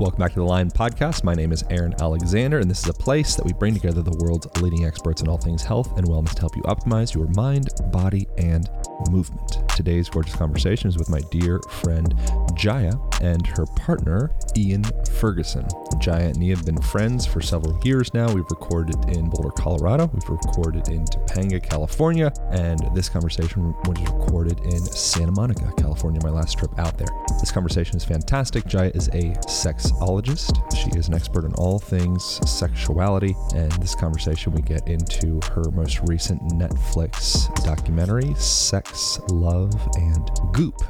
Welcome back to the Align Podcast. My name is Aaron Alexander, and this is a place that we bring together the world's leading experts in all things health and wellness to help you optimize your mind, body, and movement. Today's gorgeous conversation is with my dear friend Jaya and her partner Ian Ferguson. Jaya and Ian have been friends for several years now. We've recorded in Boulder, Colorado. We've recorded in Topanga, California, and this conversation was recorded in Santa Monica, California. My last trip out there. This conversation is fantastic. Jaya is a sexologist. She is an expert in all things sexuality, and this conversation we get into her most recent Netflix documentary, Sex, Love, and Goop.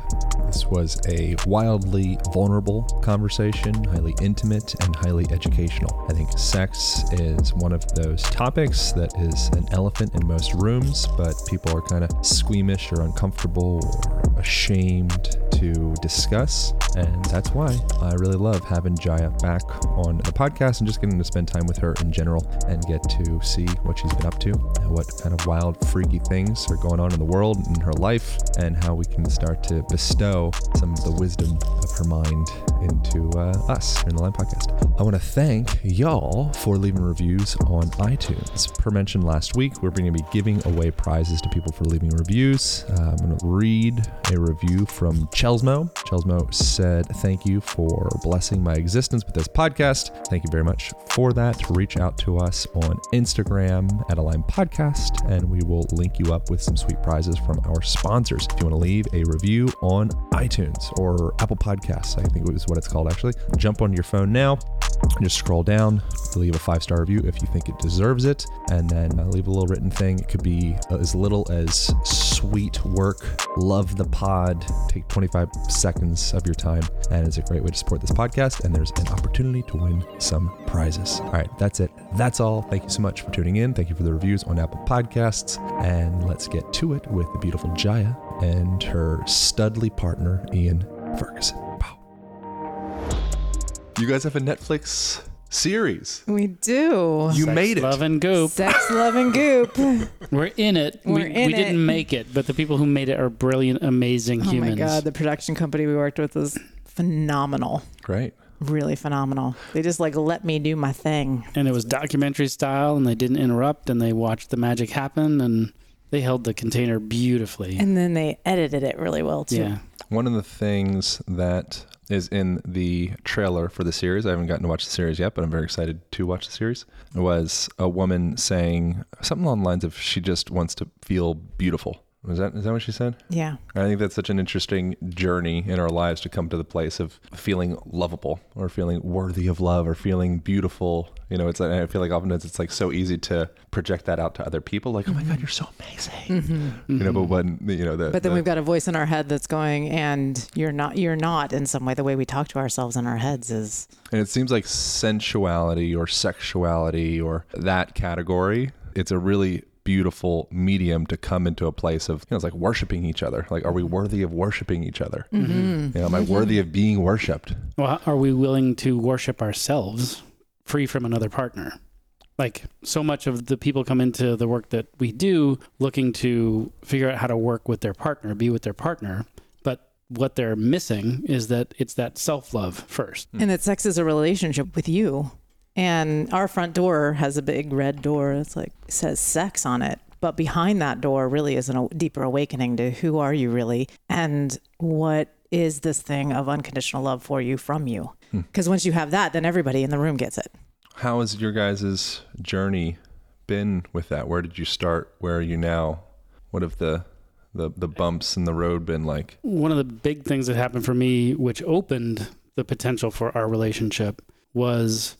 This was a wildly vulnerable conversation, highly intimate, and highly educational. I think sex is one of those topics that is an elephant in most rooms, but people are kind of squeamish or uncomfortable or ashamed to discuss. And that's why I really love having Jaya back on the podcast and just getting to spend time with her in general and get to see what she's been up to, what kind of wild, freaky things are going on in the world, in her life, and how we can start to bestow some of the wisdom of her mind into uh, us in the Align Podcast. I want to thank y'all for leaving reviews on iTunes. Per mentioned last week, we're going to be giving away prizes to people for leaving reviews. Uh, I'm going to read a review from Chelsmo. Chelsmo said, Thank you for blessing my existence with this podcast. Thank you very much for that. Reach out to us on Instagram at Align Podcast, and we will link you up with some sweet prizes from our sponsors. If you want to leave a review on iTunes or Apple Podcasts, I think it was what it's called actually, jump on your phone now. And just scroll down, to leave a five star review if you think it deserves it, and then uh, leave a little written thing. It could be as little as sweet work, love the pod, take 25 seconds of your time, and it's a great way to support this podcast. And there's an opportunity to win some prizes. All right, that's it. That's all. Thank you so much for tuning in. Thank you for the reviews on Apple Podcasts. And let's get to it with the beautiful Jaya and her studly partner, Ian Ferguson. Wow. You guys have a Netflix series. We do. You Sex, made it. Love and goop. Sex, love, and goop. We're in it. We're we in we it. didn't make it, but the people who made it are brilliant, amazing Oh humans. my god, the production company we worked with was phenomenal. Great. Really phenomenal. They just like let me do my thing. And it was documentary style, and they didn't interrupt, and they watched the magic happen, and they held the container beautifully. And then they edited it really well too. yeah. One of the things that is in the trailer for the series, I haven't gotten to watch the series yet, but I'm very excited to watch the series, was a woman saying something along the lines of she just wants to feel beautiful. Was that is that what she said? Yeah. I think that's such an interesting journey in our lives to come to the place of feeling lovable or feeling worthy of love or feeling beautiful. You know, it's I feel like oftentimes it's like so easy to project that out to other people, like, "Oh my God, mm-hmm. you're so amazing," mm-hmm. you know. But mm-hmm. when you know the But then the- we've got a voice in our head that's going, and you're not, you're not in some way. The way we talk to ourselves in our heads is, And it seems like sensuality or sexuality or that category, it's a really beautiful medium to come into a place of, you know, it's like worshiping each other. Like, are we mm-hmm. worthy of worshiping each other? Mm-hmm. You know, am I mm-hmm. worthy of being worshiped? Well, are we willing to worship ourselves free from another partner? Like so much of the people come into the work that we do looking to figure out how to work with their partner, be with their partner, but what they're missing is that it's that self-love first. and that sex is a relationship with you. And our front door has a big red door. It's like says sex on it. But behind that door really is a deeper awakening to who are you really and what is this thing of unconditional love for you from you. Hmm. Because once you have that, then everybody in the room gets it. How has your guys' journey been with that? Where did you start? Where are you now? What have the the, the bumps in the road been like? one of the big things that happened for me, which opened the potential for our relationship, was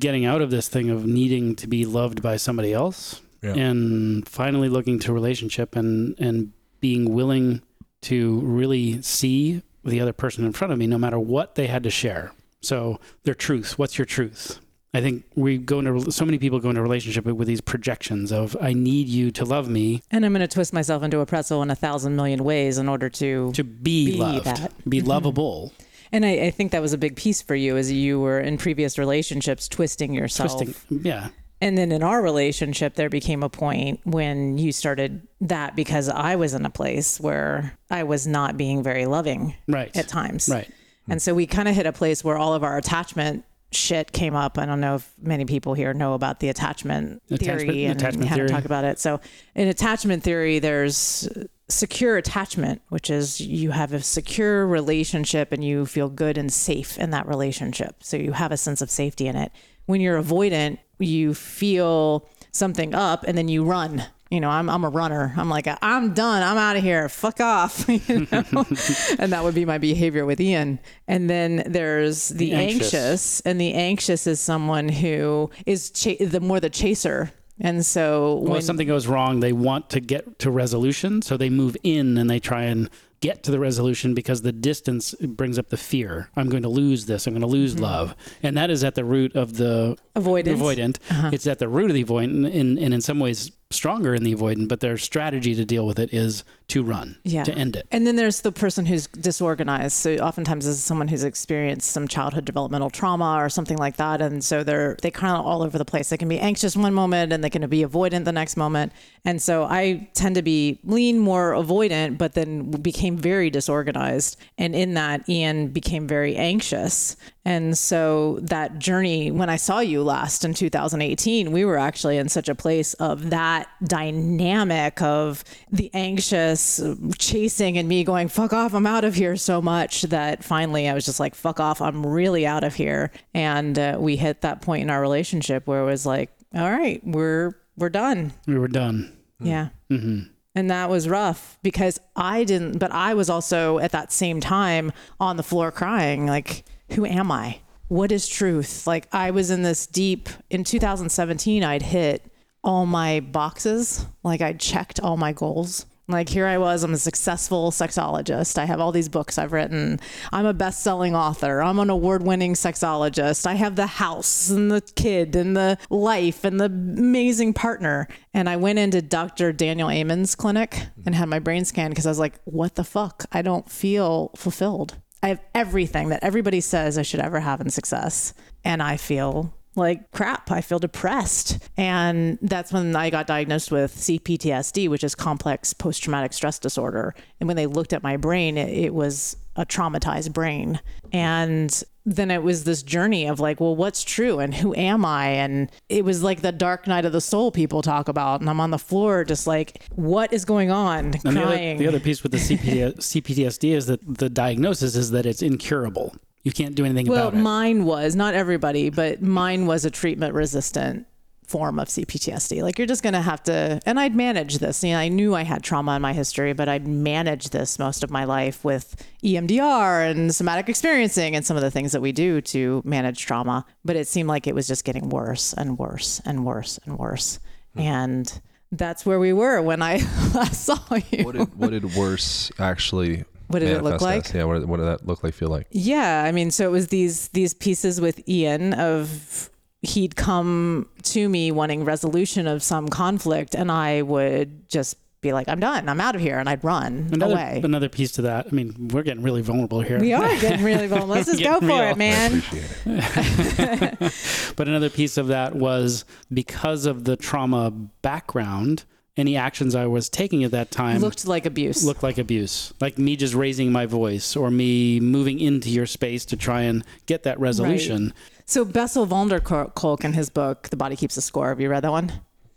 getting out of this thing of needing to be loved by somebody else Yeah. and finally looking to relationship and, and being willing to really see the other person in front of me, no matter what they had to share. So, their truth. What's your truth? I think we go into so many people go into relationship with these projections of I need you to love me And I'm going to twist myself into a pretzel in a thousand million ways in order to. to be, Be loved, that. be mm-hmm. lovable. And I, I think that was a big piece for you as you were in previous relationships twisting yourself. twisting. Yeah. And then in our relationship, there became a point when you started that because I was in a place where I was not being very loving Right. at times. Right. And so we kind of hit a place where all of our attachment shit came up. I don't know if many people here know about the attachment, Attachment- theory and attachment how to talk about it. So in attachment theory, there's secure attachment, which is you have a secure relationship and you feel good and safe in that relationship. So you have a sense of safety in it. When you're avoidant, you feel something up and then you run. You know, I'm, I'm a runner. I'm like, I'm done. I'm out of here. Fuck off. You know? and that would be my behavior with Ian. And then there's the, The anxious. anxious. and the anxious is someone who is cha- the more the chaser. And so Well, when if something goes wrong, they want to get to resolution, so they move in and they try and get to the resolution because the distance brings up the fear. I'm going to lose this. I'm going to lose love, and that is at the root of the avoidance, avoidant. Uh-huh. It's at the root of the avoidant, and, and in some ways stronger in the avoidant. But their strategy to deal with it is to run, Yeah. to end it. And then there's the person who's disorganized. So oftentimes this is someone who's experienced some childhood developmental trauma or something like that. And so they're they kind of all over the place. They can be anxious one moment and they can be avoidant the next moment. And so I tend to be lean more avoidant, but then became very disorganized. And in that, Ian became very anxious. And so that journey, when I saw you last in 2018, we were actually in such a place of that dynamic of the anxious chasing and me going, fuck off, I'm out of here so much that finally I was just like, fuck off, I'm really out of here. And uh, we hit that point in our relationship where it was like, all right, we're, we're done. We were done. Yeah. hmm And that was rough because I didn't, but I was also at that same time on the floor crying, like, who am I? What is truth? Like, I was in this deep, in 2017, I'd hit all my boxes. Like, I'd checked all my goals. Like, here I was, I'm a successful sexologist. I have all these books I've written. I'm a best selling author. I'm an award winning sexologist. I have the house and the kid and the life and the amazing partner. And I went into Dr. Daniel Amen's clinic and had my brain scanned because I was like, what the fuck? I don't feel fulfilled. I have everything that everybody says I should ever have in success. And I feel like crap. I feel depressed. And that's when I got diagnosed with CPTSD, which is complex post traumatic stress disorder. And when they looked at my brain, it, it was a traumatized brain. And then it was this journey of like, well, what's true and who am I? And it was like the dark night of the soul people talk about. And I'm on the floor just like, what is going on? And the other, Crying. the other piece with the CPT, CPTSD is that the diagnosis is that it's incurable. You can't do anything Well, about it. Well, mine was not everybody, but mine was a treatment resistant form of CPTSD. Like you're just going to have to, and I'd manage this. You know, I knew I had trauma in my history, but I'd managed this most of my life with EMDR and somatic experiencing and some of the things that we do to manage trauma. But it seemed like it was just getting worse and worse and worse and worse. Hmm. And that's where we were when I last saw you. What did what did worse actually? What did it look like? as? Yeah, what did, what did that look like? Feel like? Yeah, I mean, so it was these these pieces with Ian of he'd come to me wanting resolution of some conflict, and I would just be like, "I'm done. I'm out of here, and I'd run Another, away. another piece to that. I mean, we're getting really vulnerable here. We are getting really vulnerable. Let's just go for real. it, man. It. But another piece of that was because of the trauma background, any actions I was taking at that time Looked like abuse. looked like abuse. Like me just raising my voice or me moving into your space to try and get that resolution. Right. So Bessel van der Kolk in his book, The Body Keeps a Score. Have you read that one?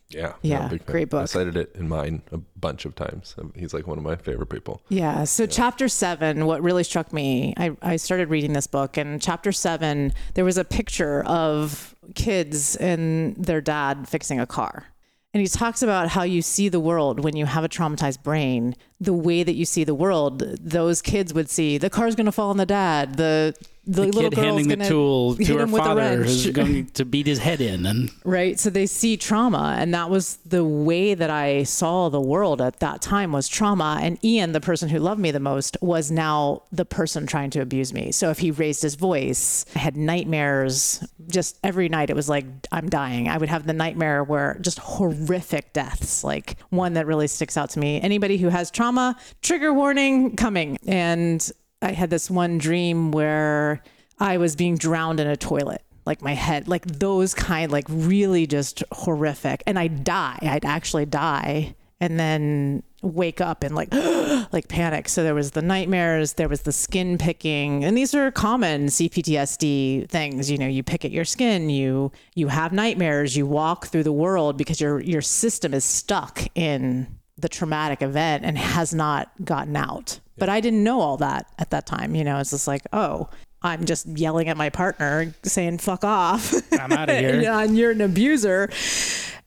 Yeah. Yeah, I'm a big fan. great I cited it in mine a bunch of times. Um, He's like one of my favorite people. Yeah. So, chapter seven, what really struck me, I, I started reading this book, and chapter seven, there was a picture of kids and their dad fixing a car. And he talks about how you see the world when you have a traumatized brain, the way that you see the world, those kids would see the car's going to fall on the dad, the the, The little kid handing the tool to her him with a father who's going to beat his head in. And right so they see trauma and that was the way that i saw the world at that time was trauma and ian the person who loved me the most was now the person trying to abuse me. So if he raised his voice i had nightmares. Just every night it was like i'm dying. I would have the nightmare where just horrific deaths like one that really sticks out to me. Anybody who has trauma trigger warning coming. And i had this one dream where i was being drowned in a toilet like my head, like those kind, like really just horrific. And I'd die. I'd actually die. and then wake up and like like panic. So there was the nightmares, there was the skin picking, and these are common CPTSD things. You know, you pick at your skin, you you have nightmares, you walk through the world because your your system is stuck in the traumatic event and has not gotten out. But I didn't know all that at that time. You know, it's just like, oh, I'm just yelling at my partner saying "fuck off," I'm out of here. and you're an abuser,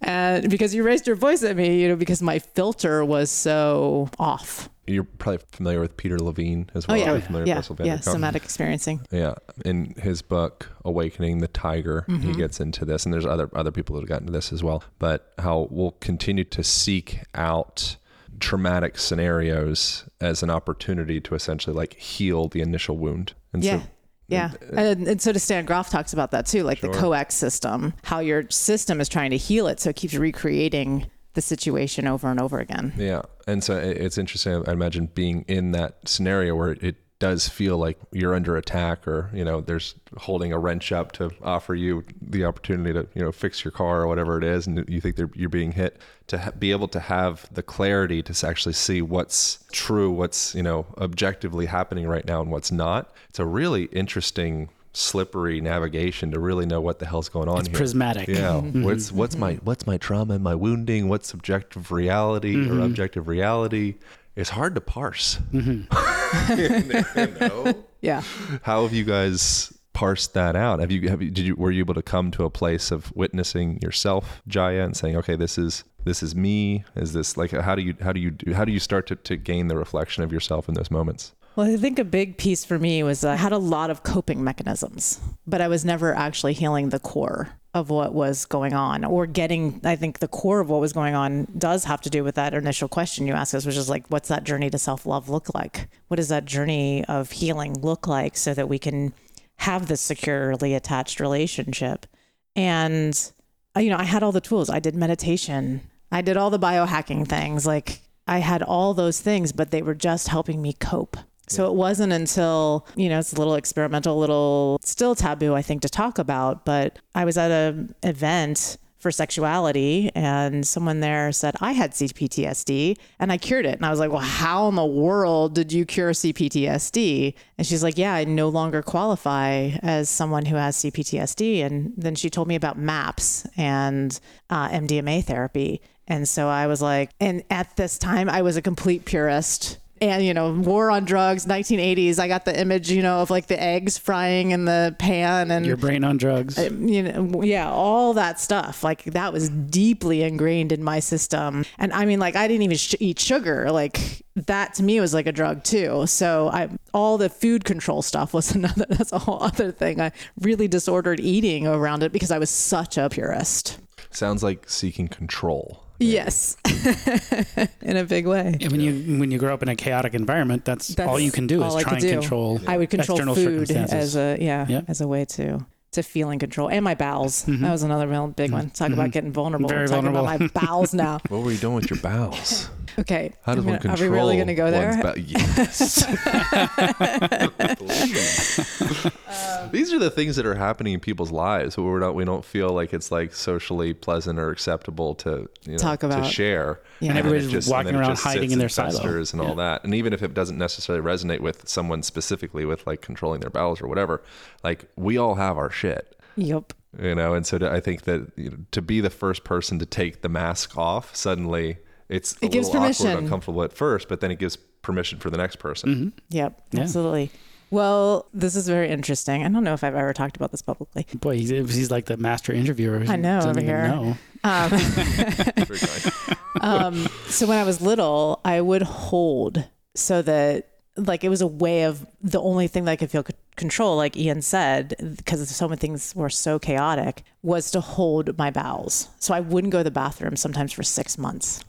and because you raised your voice at me, you know, because my filter was so off. You're probably familiar with Peter Levine as well. Oh well. yeah, Are familiar yeah, with Russell yeah. Somatic experiencing. Yeah, in his book "Awakening the Tiger," Mm-hmm. he gets into this, and there's other other people that have gotten into this as well. But how we'll continue to seek out traumatic scenarios as an opportunity to essentially like heal the initial wound. And Yeah. so, Yeah. And, and so to Stan Grof talks about that too, like the Sure. COEX system, how your system is trying to heal it. So it keeps recreating the situation over and over again. yeah, and so it's interesting. I imagine being in that scenario where it does feel like you're under attack, or you know, there's holding a wrench up to offer you the opportunity to you know fix your car or whatever it is, and you think you're being hit. To ha- be able to have the clarity to actually see what's true, what's you know objectively happening right now, and what's not. It's a really interesting slippery navigation to really know what the hell's going on It's here. prismatic. Yeah. Mm-hmm. What's what's my what's my trauma and my wounding? What's subjective reality Mm-hmm. or objective reality? It's hard to parse. Mm-hmm. You know? Yeah. How have you guys parsed that out? Have you have you did you were you able to come to a place of witnessing yourself, Jaya, and saying, okay, this is this is me? Is this like how do you how do you do how do you start to, to gain the reflection of yourself in those moments? Well, I think a big piece for me was I had a lot of coping mechanisms, but I was never actually healing the core of what was going on or getting, I think the core of what was going on does have to do with that initial question you asked us, which is like, what's that journey to self love look like? What does that journey of healing look like so that we can have this securely attached relationship? And, you know, I had all the tools. I did meditation, I did all the biohacking things. Like, I had all those things, but they were just helping me cope. So it wasn't until, you know, it's a little experimental, little still taboo, I think, to talk about. But I was at an event for sexuality and someone there said, I had CPTSD and I cured it. And I was like, well, how in the world did you cure CPTSD? And she's like, yeah, I no longer qualify as someone who has CPTSD. And then she told me about MAPS and uh, MDMA therapy. And so I was like, and at this time, I was a complete purist and you know war on drugs 1980s i got the image you know of like the eggs frying in the pan and Your brain on drugs. you know yeah all that stuff like that was deeply ingrained in my system and i mean like i didn't even sh- eat sugar like that to me was like a drug too so i all the food control stuff was another that's a whole other thing i really disordered eating around it because i was such a purist Sounds like seeking control. Yes in a big way And when you when you grow up in a chaotic environment, that's, That's all you can do is I try and do. control. I would control external food circumstances. as a yeah, Yeah. as a way to to feel in control and my bowels. That was another real big one. Talk about getting vulnerable. Mm-hmm. Very Talk about my bowels now. What were you doing with your bowels? Okay. How does I'm one gonna- control? Are we really going to go there? one's bow- yes. Um, These are the things that are happening in people's lives, but we're not. We don't feel like it's like socially pleasant or acceptable to you know, Talk about. to share. Yeah. And then everybody's it just- walking then around just hiding in their and silo. festers and all that. And even if it doesn't necessarily resonate with someone specifically with like controlling their bowels or whatever, like we all have our shit Yep. you know and so to, i think that you know, to be the first person to take the mask off suddenly it's a It gives little awkward permission. uncomfortable at first but then it gives permission for the next person Yep. Yeah. Absolutely. Well, this is very interesting. I don't know if I've ever talked about this publicly. Boy, he's, he's like the master interviewer. I know, over here. know. Um, um, so when I was little, I would hold so that like it was a way of the only thing that I could feel c- control, like Ian said, because so many things were so chaotic, was to hold my bowels. So I wouldn't go to the bathroom sometimes for six months.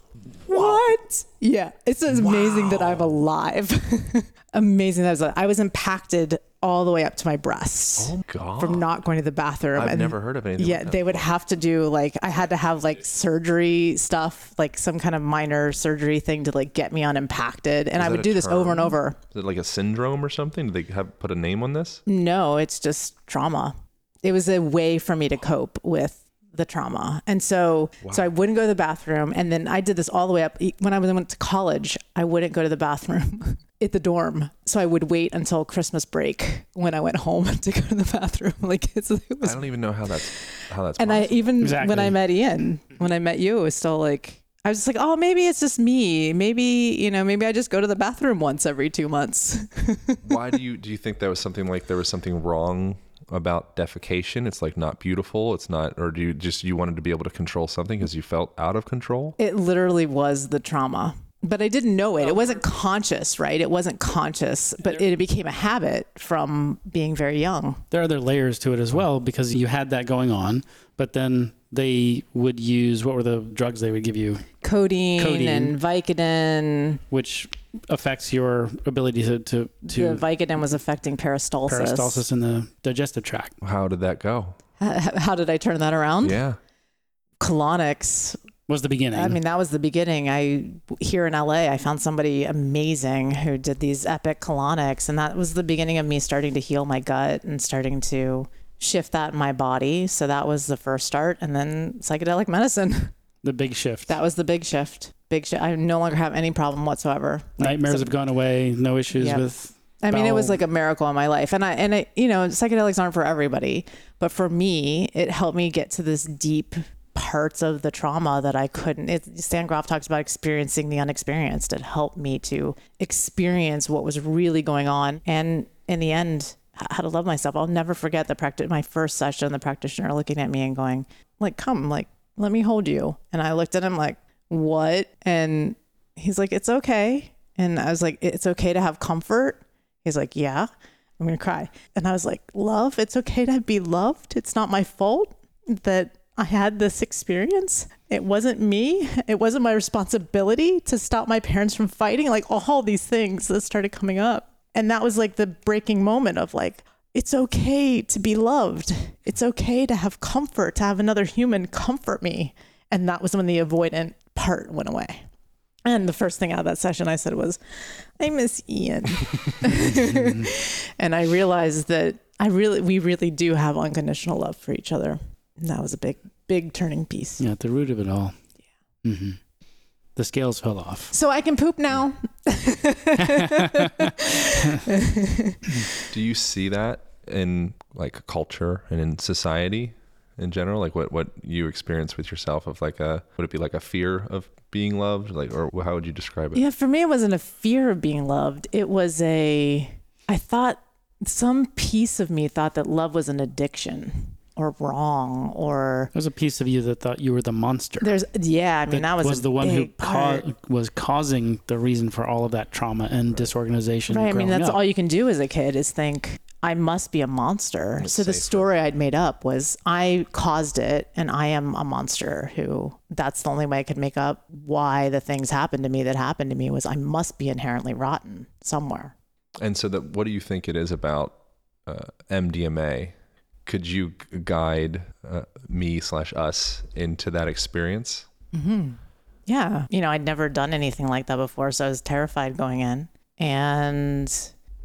What? Yeah, it's amazing that I'm alive. amazing that I was. I was impacted all the way up to my breasts oh god from not going to the bathroom. i've and- never heard of anything yeah, like they would have to do like I had to have like surgery stuff, like some kind of minor surgery thing to like get me unimpacted, and I would do this over and over. is it like a syndrome or something do they have put a name on this No, it's just trauma. It was a way for me to cope with the trauma. And so so I wouldn't go to the bathroom and then I did this all the way up when I went to college, I wouldn't go to the bathroom at the dorm. So I would wait until Christmas break when I went home to go to the bathroom. Like it's, it I don't even know how that's how that's. and I possible. even when I met Ian, when I met you, it was still like I was just like, oh, maybe it's just me. Maybe you know, maybe I just go to the bathroom once every two months. Why do you do you think there was something like there was something wrong about defecation? It's like not beautiful. It's not, or do you just you wanted to be able to control something because you felt out of control? It literally was the trauma. But I didn't know it. It wasn't conscious, right? It wasn't conscious, but it became a habit from being very young. There are other layers to it as well because you had that going on, but then they would use what were the drugs they would give you, Codeine, Codeine. and Vicodin. which affects your ability to to, The Vicodin was affecting peristalsis. peristalsis in the digestive tract. How did that go? H- How did I turn that around? Yeah. Colonics Was the beginning. I mean, that was the beginning. I here in LA, I found somebody amazing who did these epic colonics, and that was the beginning of me starting to heal my gut and starting to shift that in my body. So that was the first start, and then psychedelic medicine. the big shift. That was the big shift. Big shift. I no longer have any problem whatsoever. Like, Nightmares so- have gone away. No issues Yep. with. I mean, it was like a miracle in my life, and I and I, you know, psychedelics aren't for everybody, but for me, it helped me get to this deep parts of the trauma that I couldn't. It, Stan Grof talks about experiencing the unexperienced. It helped me to experience what was really going on, and in the end, how to love myself. I'll never forget the practice. My first session, the practitioner looking at me and going, "Like, come, like, let me hold you," and I looked at him like, "What?" And he's like, "It's okay." And I was like, "It's okay to have comfort." He's like, Yeah, I'm going to cry. And I was like, Love, it's okay to be loved. It's not my fault that I had this experience. It wasn't me. It wasn't my responsibility to stop my parents from fighting. Like all these things that started coming up. And that was like the breaking moment of like, it's okay to be loved. It's okay to have comfort, to have another human comfort me. And that was when the avoidant part went away. And the first thing out of that session I said was, I miss Ian. and I realized that I really, we really do have unconditional love for each other. And that was a big, big turning piece. Yeah, at the root of it all. Yeah. hmm The scales fell off. So I can poop now. Do you see that in like culture and in society in general? Like what what you experience with yourself of like a would it be like a fear of being loved? Like or how would you describe it? Yeah, for me, it wasn't a fear of being loved. It was a, I thought some piece of me thought that love was an addiction or wrong or there's a piece of you that thought you were the monster. there's, yeah, I mean, that, was, a the one who part. ca- was causing the reason for all of that trauma and disorganization. Right. I mean, that's up. all you can do as a kid is think, I must be a monster. It's so the safer. story I'd made up was I caused it and I am a monster who that's the only way I could make up why the things happened to me that happened to me was I must be inherently rotten somewhere. And so that what do you think it is about uh, MDMA? Could you guide uh, me slash us into that experience? Mm-hmm. Yeah. You know, I'd never done anything like that before. So I was terrified going in. And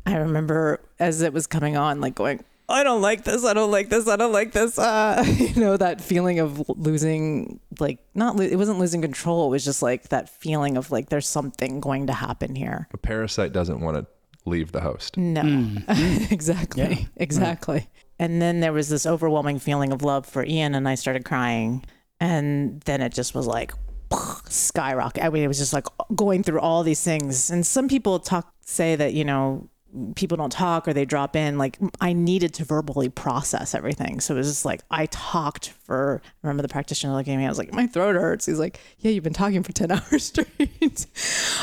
I remember as it was coming on, like going, I don't like this. I don't like this. I don't like this. Uh, you know, that feeling of losing, like, not, lo- it wasn't losing control. It was just like that feeling of like, there's something going to happen here. A parasite doesn't want to leave the host. No, Mm. exactly. Yeah, exactly. And then there was this overwhelming feeling of love for Ian, and I started crying. And then it just was like skyrocket. I mean, it was just like going through all these things. And some people talk, say that, you know, people don't talk or they drop in. Like, I needed to verbally process everything. So it was just like, I talked for, I remember the practitioner looking at me, I was like, my throat hurts. He's like, yeah, you've been talking for 10 hours straight.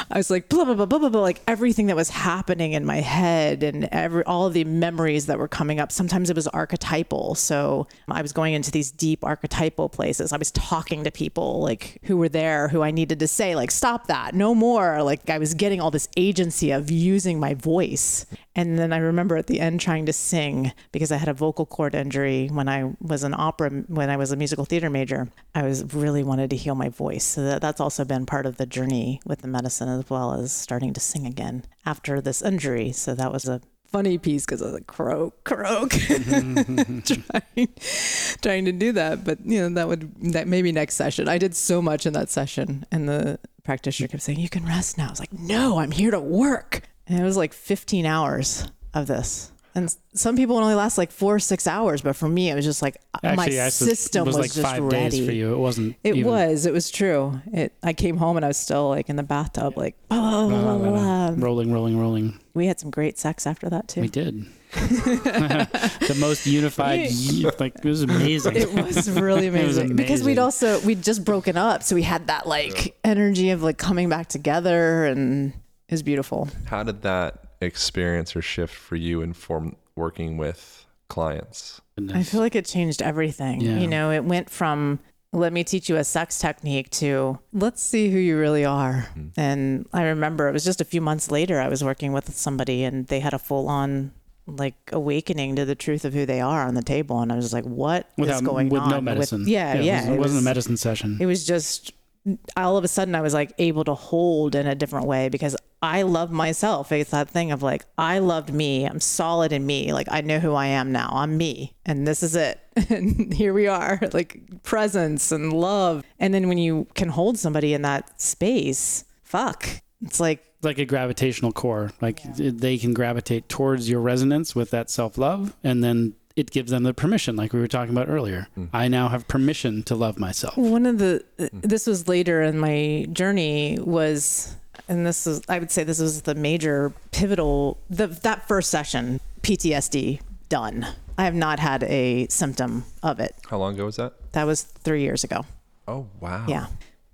I was like, blah, blah, blah, blah, blah, blah, like everything that was happening in my head and every, all the memories that were coming up. Sometimes it was archetypal. So I was going into these deep archetypal places. I was talking to people like who were there, who I needed to say, like, stop that, no more. Like I was getting all this agency of using my voice. And then I remember at the end trying to sing because I had a vocal cord injury when I was an opera, when I was a musical theater major. I was really wanted to heal my voice. So that, that's also been part of the journey with the medicine as well as starting to sing again after this injury. So that was a funny piece because I was like, croak, croak, trying, trying to do that. But, you know, that would, that maybe next session. I did so much in that session. And the practitioner kept saying, you can rest now. I was like, no, I'm here to work. And it was like 15 hours of this. And some people only last like four or six hours, but for me, it was just like uh, Actually, my said- system was, was, like just five ready. days for you. It wasn't. It even- was. It was true. It. I came home and I was still like in the bathtub, like blah. rolling, rolling, rolling. We had some great sex after that too. We did. the most unified, like it was amazing. It was really It was amazing, because we'd also we'd just broken up, so we had that like energy of like coming back together, and it was beautiful. How did that experience or shift for you inform working with clients? I feel like it changed everything. Yeah. You know, it went from let me teach you a sex technique to let's see who you really are. Mm-hmm. And I remember it was just a few months later I was working with somebody and they had a full on like awakening to the truth of who they are on the table and I was like what is without going with on no With- medicine. yeah, yeah. It, was, it wasn't a medicine session. it was just all of a sudden I was like able to hold in a different way because I love myself. It's that thing of like, I loved me. I'm solid in me. Like, I know who I am now. I'm me. And this is it. And here we are, like presence and love. And then when you can hold somebody in that space, fuck. It's like, like a gravitational core. Like they can gravitate towards your resonance with that self love, and then it gives them the permission, like we were talking about earlier. Hmm. I now have permission to love myself. One of the hmm. this was later in my journey was and this is I would say this was the major pivotal the that first session PTSD done. I have not had a symptom of it. How long ago was that? That was 3 years ago. Oh, wow. Yeah.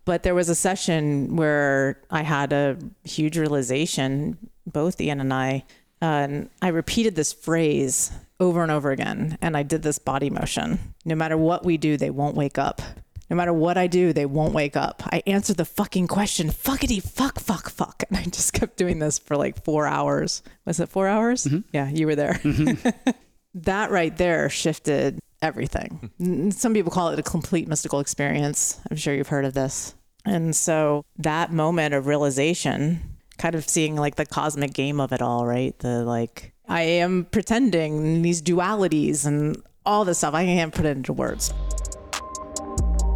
But there was a session where I had a huge realization, both Ian and I, and I repeated this phrase over and over again. And I did this body motion. No matter what we do, they won't wake up. No matter what I do, they won't wake up. I answered the fucking question, fuckity, fuck, fuck, fuck. And I just kept doing this for like four hours. Was it four hours? Mm-hmm. Yeah, you were there. Mm-hmm. that right there shifted everything. Some people call it a complete mystical experience. I'm sure you've heard of this. And so that moment of realization, kind of seeing like the cosmic game of it all, right? The like, I am pretending these dualities and all this stuff. I can't put it into words.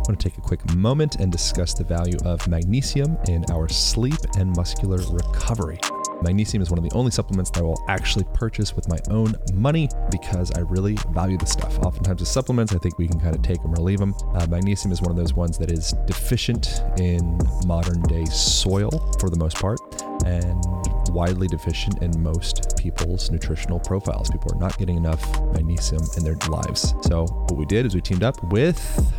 I want to take a quick moment and discuss the value of magnesium in our sleep and muscular recovery. Magnesium is one of the only supplements that I will actually purchase with my own money because I really value the stuff. Oftentimes, with supplements, I think we can kind of take them or leave them. Uh, magnesium is one of those ones that is deficient in modern day soil for the most part and widely deficient in most people's nutritional profiles. People are not getting enough magnesium in their lives. So, what we did is we teamed up with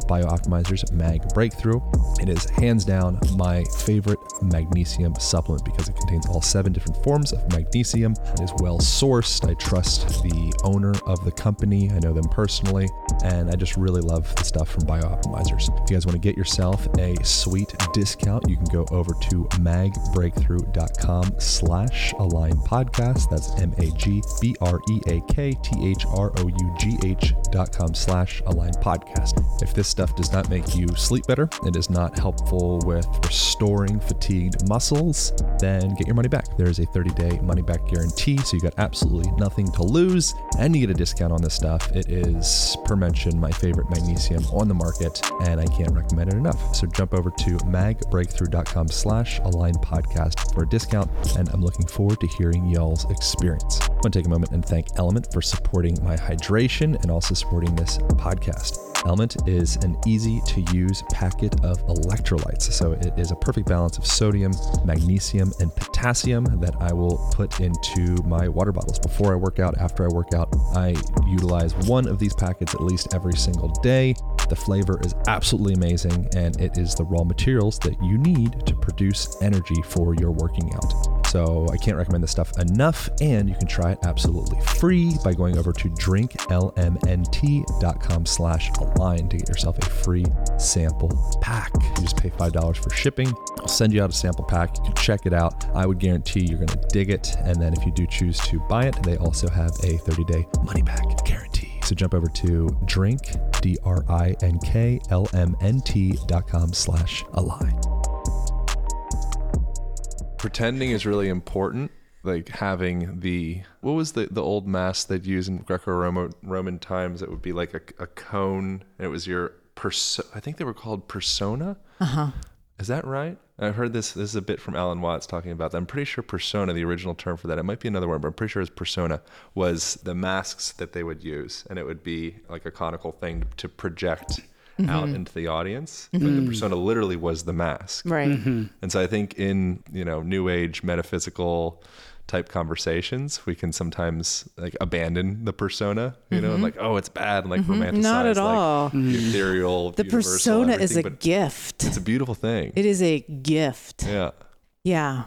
BiOptimizers' Mag Breakthrough. It is hands down my favorite magnesium supplement because it contains all seven different forms of magnesium. It is well sourced. I trust the owner of the company, I know them personally, and I just really love the stuff from BiOptimizers. If you guys want to get yourself a sweet discount, you can go over to magbreakthrough.com slash align podcast. That's M-A-G-B-R-E-A-K-T-H-R-O-U-G-H dot com slash align podcast. If this stuff does not make you sleep better, it is not helpful with restoring fatigued muscles, then get your money back. There is a 30-day money-back guarantee, so you got absolutely nothing to lose, and you get a discount on this stuff. It is, per mention, my favorite magnesium on the market, and I can't recommend it enough. So jump over to magbreakthrough.com slash align podcast for a discount, and I'm looking forward to hearing y'all's experience. I want to take a moment and thank LMNT for supporting my hydration and also supporting this podcast. LMNT is an easy to use packet of electrolytes. So it is a perfect balance of sodium, magnesium, and potassium that I will put into my water bottles before I work out, after I work out. I utilize one of these packets at least every single day. The flavor is absolutely amazing, and it is the raw materials that you need to produce energy for your working out. So I can't recommend this stuff enough, and you can try it absolutely free by going over to drinklmnt.com slash align to get yourself a free sample pack. You just pay $5 for shipping. I'll send you out a sample pack. You can check it out. I would guarantee you're going to dig it. And then if you do choose to buy it, they also have a 30-day money-back guarantee. So jump over to drink, D-R-I-N-K-L-M-N-T dot com slash align. Pretending is really important like having the what was the the old mask they'd use in Greco-Roman Roman times? It would be like a, a cone. And it was your perso- I think they were called persona. Uh huh. Is that right? I've heard this. This is a bit from Alan Watts talking about that. I'm pretty sure persona, the original term for that, it might be another word, but I'm pretty sure it's persona, was the masks that they would use. And it would be like a conical thing to project out mm-hmm. into the audience. But the mm-hmm. persona literally was the mask. Right. Mm-hmm. And so I think in, you know, new age metaphysical type conversations, we can sometimes like abandon the persona, you know, and like, oh, it's bad and like romanticize Mm-hmm. Not at like, all. the ethereal, The persona is a but gift. it's a beautiful thing. It is a gift. yeah. Yeah.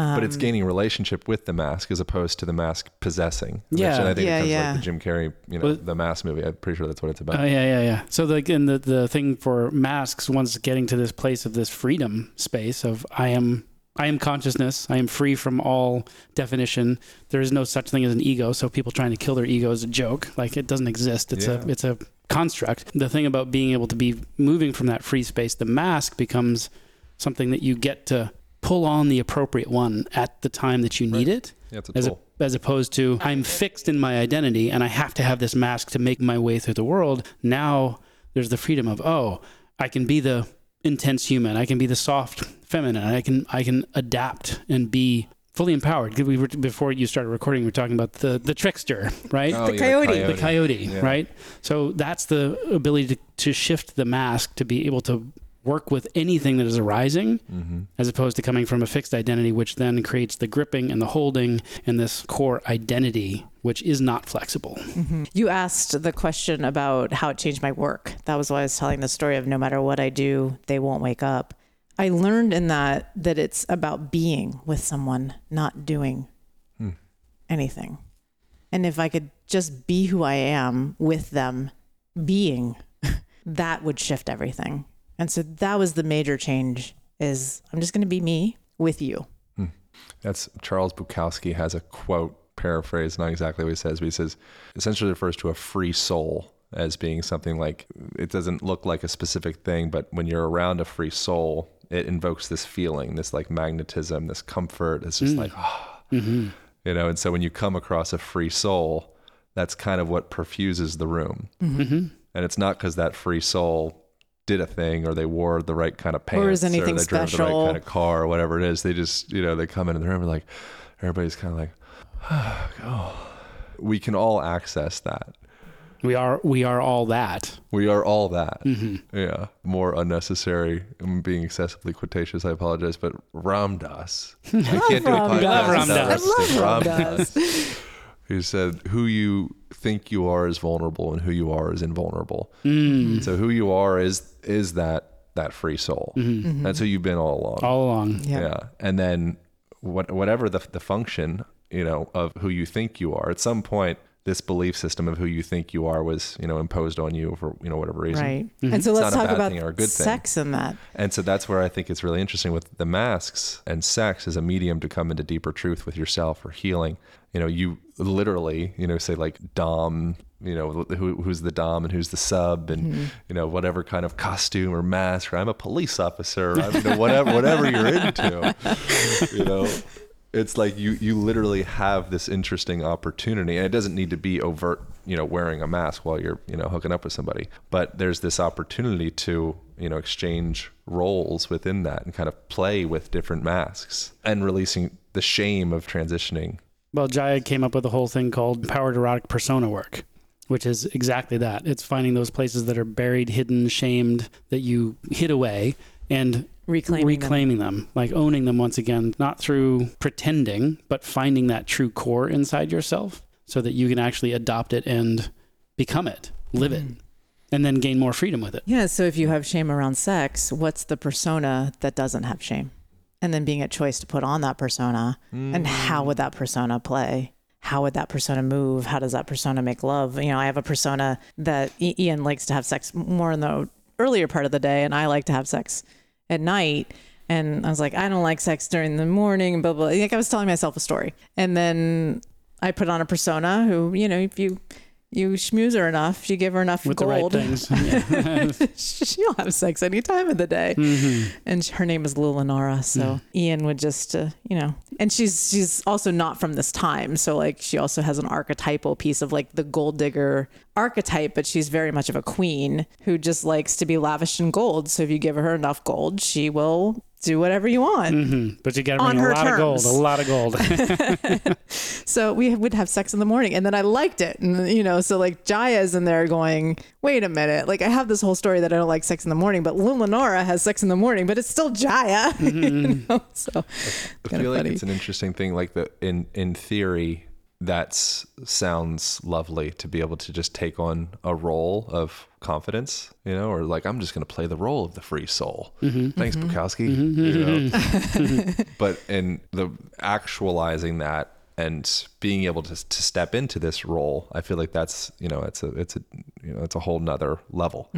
Um, but it's gaining relationship with the mask as opposed to the mask possessing. which- Yeah. and I think Yeah, it comes yeah. like the Jim Carrey, you know, Well- the mask movie. I'm pretty sure that's what it's about. Oh yeah, yeah, yeah. So like, and the the thing for masks, once getting to this place of this freedom space of I am, I am consciousness. I am free from all definition. There is no such thing as an ego. So people trying to kill their ego is a joke. Like it doesn't exist. It's Yeah. a it's a construct. The thing about being able to be moving from that free space, the mask becomes something that you get to pull on the appropriate one at the time that you need it yeah, it's a as, a, as opposed to I'm fixed in my identity and I have to have this mask to make my way through the world. Now there's the freedom of oh, I can be the intense human. I can be the soft feminine. I can I can adapt and be fully empowered. We were before you started recording. We were talking about the the trickster, right? Oh, The yeah, coyote. the coyote, Yeah. right? So that's the ability to, to shift the mask to be able to work with anything that is arising Mm-hmm. as opposed to coming from a fixed identity, which then creates the gripping and the holding and this core identity, which is not flexible. You asked the question about how it changed my work. That was why I was telling the story of no matter what I do, they won't wake up. I learned in that that it's about being with someone, not doing Hmm. anything. And if I could just be who I am with them, being, that would shift everything. And so that was the major change is I'm just going to be me with you. That's Charles Bukowski has a quote paraphrase, not exactly what he says, but he says essentially refers to a free soul as being something like it doesn't look like a specific thing, but when you're around a free soul, it invokes this feeling, this like magnetism, this comfort. It's just like, ah, you know. And so when you come across a free soul, that's kind of what perfuses the room. Mm-hmm. And it's not because that free soul did a thing or they wore the right kind of pants or, is anything they drove the right kind of car or whatever it is. They just, you know, they come into the room and like everybody's kind of like, oh. We can all access that. We are we are all that. We are all that. Mm-hmm. Yeah. More unnecessary. I'm being excessively quotacious. I apologize, but Ram Dass. I can't do a podcast Dass. without I love Ram Ram Dass, Who said, "Who you think you are is vulnerable, and who you are is invulnerable." Mm. So who you are is is that that free soul. Mm-hmm. That's who you've been all along. All along. Yeah. Yeah. And then what, whatever the, the function, you know, of who you think you are, at some point, this belief system of who you think you are was, you know, imposed on you for, you know, whatever reason. Right. Mm-hmm. And so It's let's not a talk bad about thing or a good thing. sex in that. And so that's where I think it's really interesting with the masks and sex as a medium to come into deeper truth with yourself or healing. You know, you literally, you know, say like Dom, you know, who, who's the Dom and who's the sub and, mm-hmm. you know, whatever kind of costume or mask, or I'm a police officer, or I'm, you know, whatever, whatever you're into, you know, it's like you, you literally have this interesting opportunity and it doesn't need to be overt, you know, wearing a mask while you're, you know, hooking up with somebody, but there's this opportunity to, you know, exchange roles within that and kind of play with different masks and releasing the shame of transitioning. Well, Jaya came up with a whole thing called powered erotic persona work, which is exactly that. It's finding those places that are buried, hidden, shamed, that you hid away and Reclaiming reclaiming them. like owning them once again, not through pretending, but finding that true core inside yourself so that you can actually adopt it and become it, live it, mm. and then gain more freedom with it. Yeah. So if you have shame around sex, what's the persona that doesn't have shame? And then being a choice to put on that persona. And how would that persona play? How would that persona move? How does that persona make love? You know, I have a persona that Ian likes to have sex more in the earlier part of the day, and I like to have sex at night. And I was like, I don't like sex during the morning, blah, blah. Like I was telling myself a story. And then I put on a persona who, you know, if you you schmooze her enough, you give her enough with the right gold, things. She'll have sex any time of the day. Mhm. And her name is Luminara, so Mm. Ian would just, uh, you know, and she's she's also not from this time, so like she also has an archetypal piece of like the gold digger archetype, but she's very much of a queen who just likes to be lavished in gold. So if you give her enough gold, she will do whatever you want. Mhm. But you got to bring a her lot of gold, a lot of gold. So we would have sex in the morning, and then I liked it, and you know, so like Jaya's in there going, "Wait a minute!" Like I have this whole story that I don't like sex in the morning, but Luminara has sex in the morning, but it's still Jaya. you know? So I kinda feel like funny. it's an interesting thing. Like the in in theory, that sounds lovely to be able to just take on a role of confidence, you know, or like I'm just going to play the role of the free soul. Mm-hmm. Thanks, mm-hmm. Bukowski. Mm-hmm. You know? but in the actualizing that and being able to to step into this role, I feel like that's you know it's a it's a you know it's a whole nother level.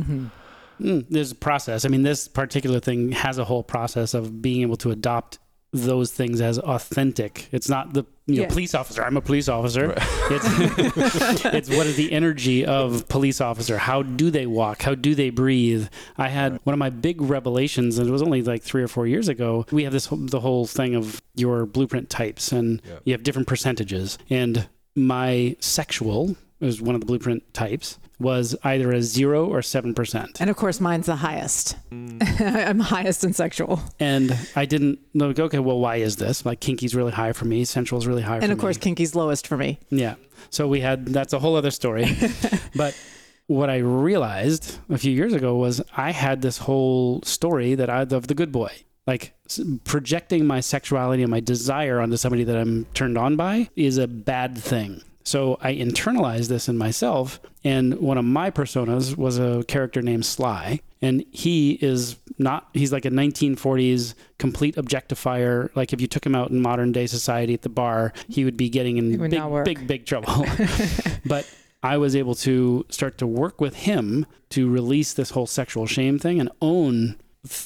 Mm, there's a process. I mean, this particular thing has a whole process of being able to adopt those things as authentic. It's not the you know, Yeah. police officer. I'm a police officer. It's it's what is the energy of police officer? How do they walk? How do they breathe? I had one of my big revelations, and it was only like three or four years ago. We have this the whole thing of your blueprint types, and Yeah. you have different percentages. And my sexual is one of the blueprint types was either a zero or seven percent. and of course mine's the highest. Mm. I'm highest in sexual, And I didn't know, like, okay, well, why is this? Like, kinky's really high for me, sensual's really high for and of course kinky's lowest for me. Yeah. So we had, that's a whole other story. but what I realized a few years ago was I had this whole story that I, of the good boy. Like projecting my sexuality and my desire onto somebody that I'm turned on by is a bad thing. So I internalized this in myself. And one of my personas was a character named Sly. And he is not, he's like a 1940s complete objectifier. Like if you took him out in modern day society at the bar, he would be getting in big, big, big trouble. but I was able to start to work with him to release this whole sexual shame thing and own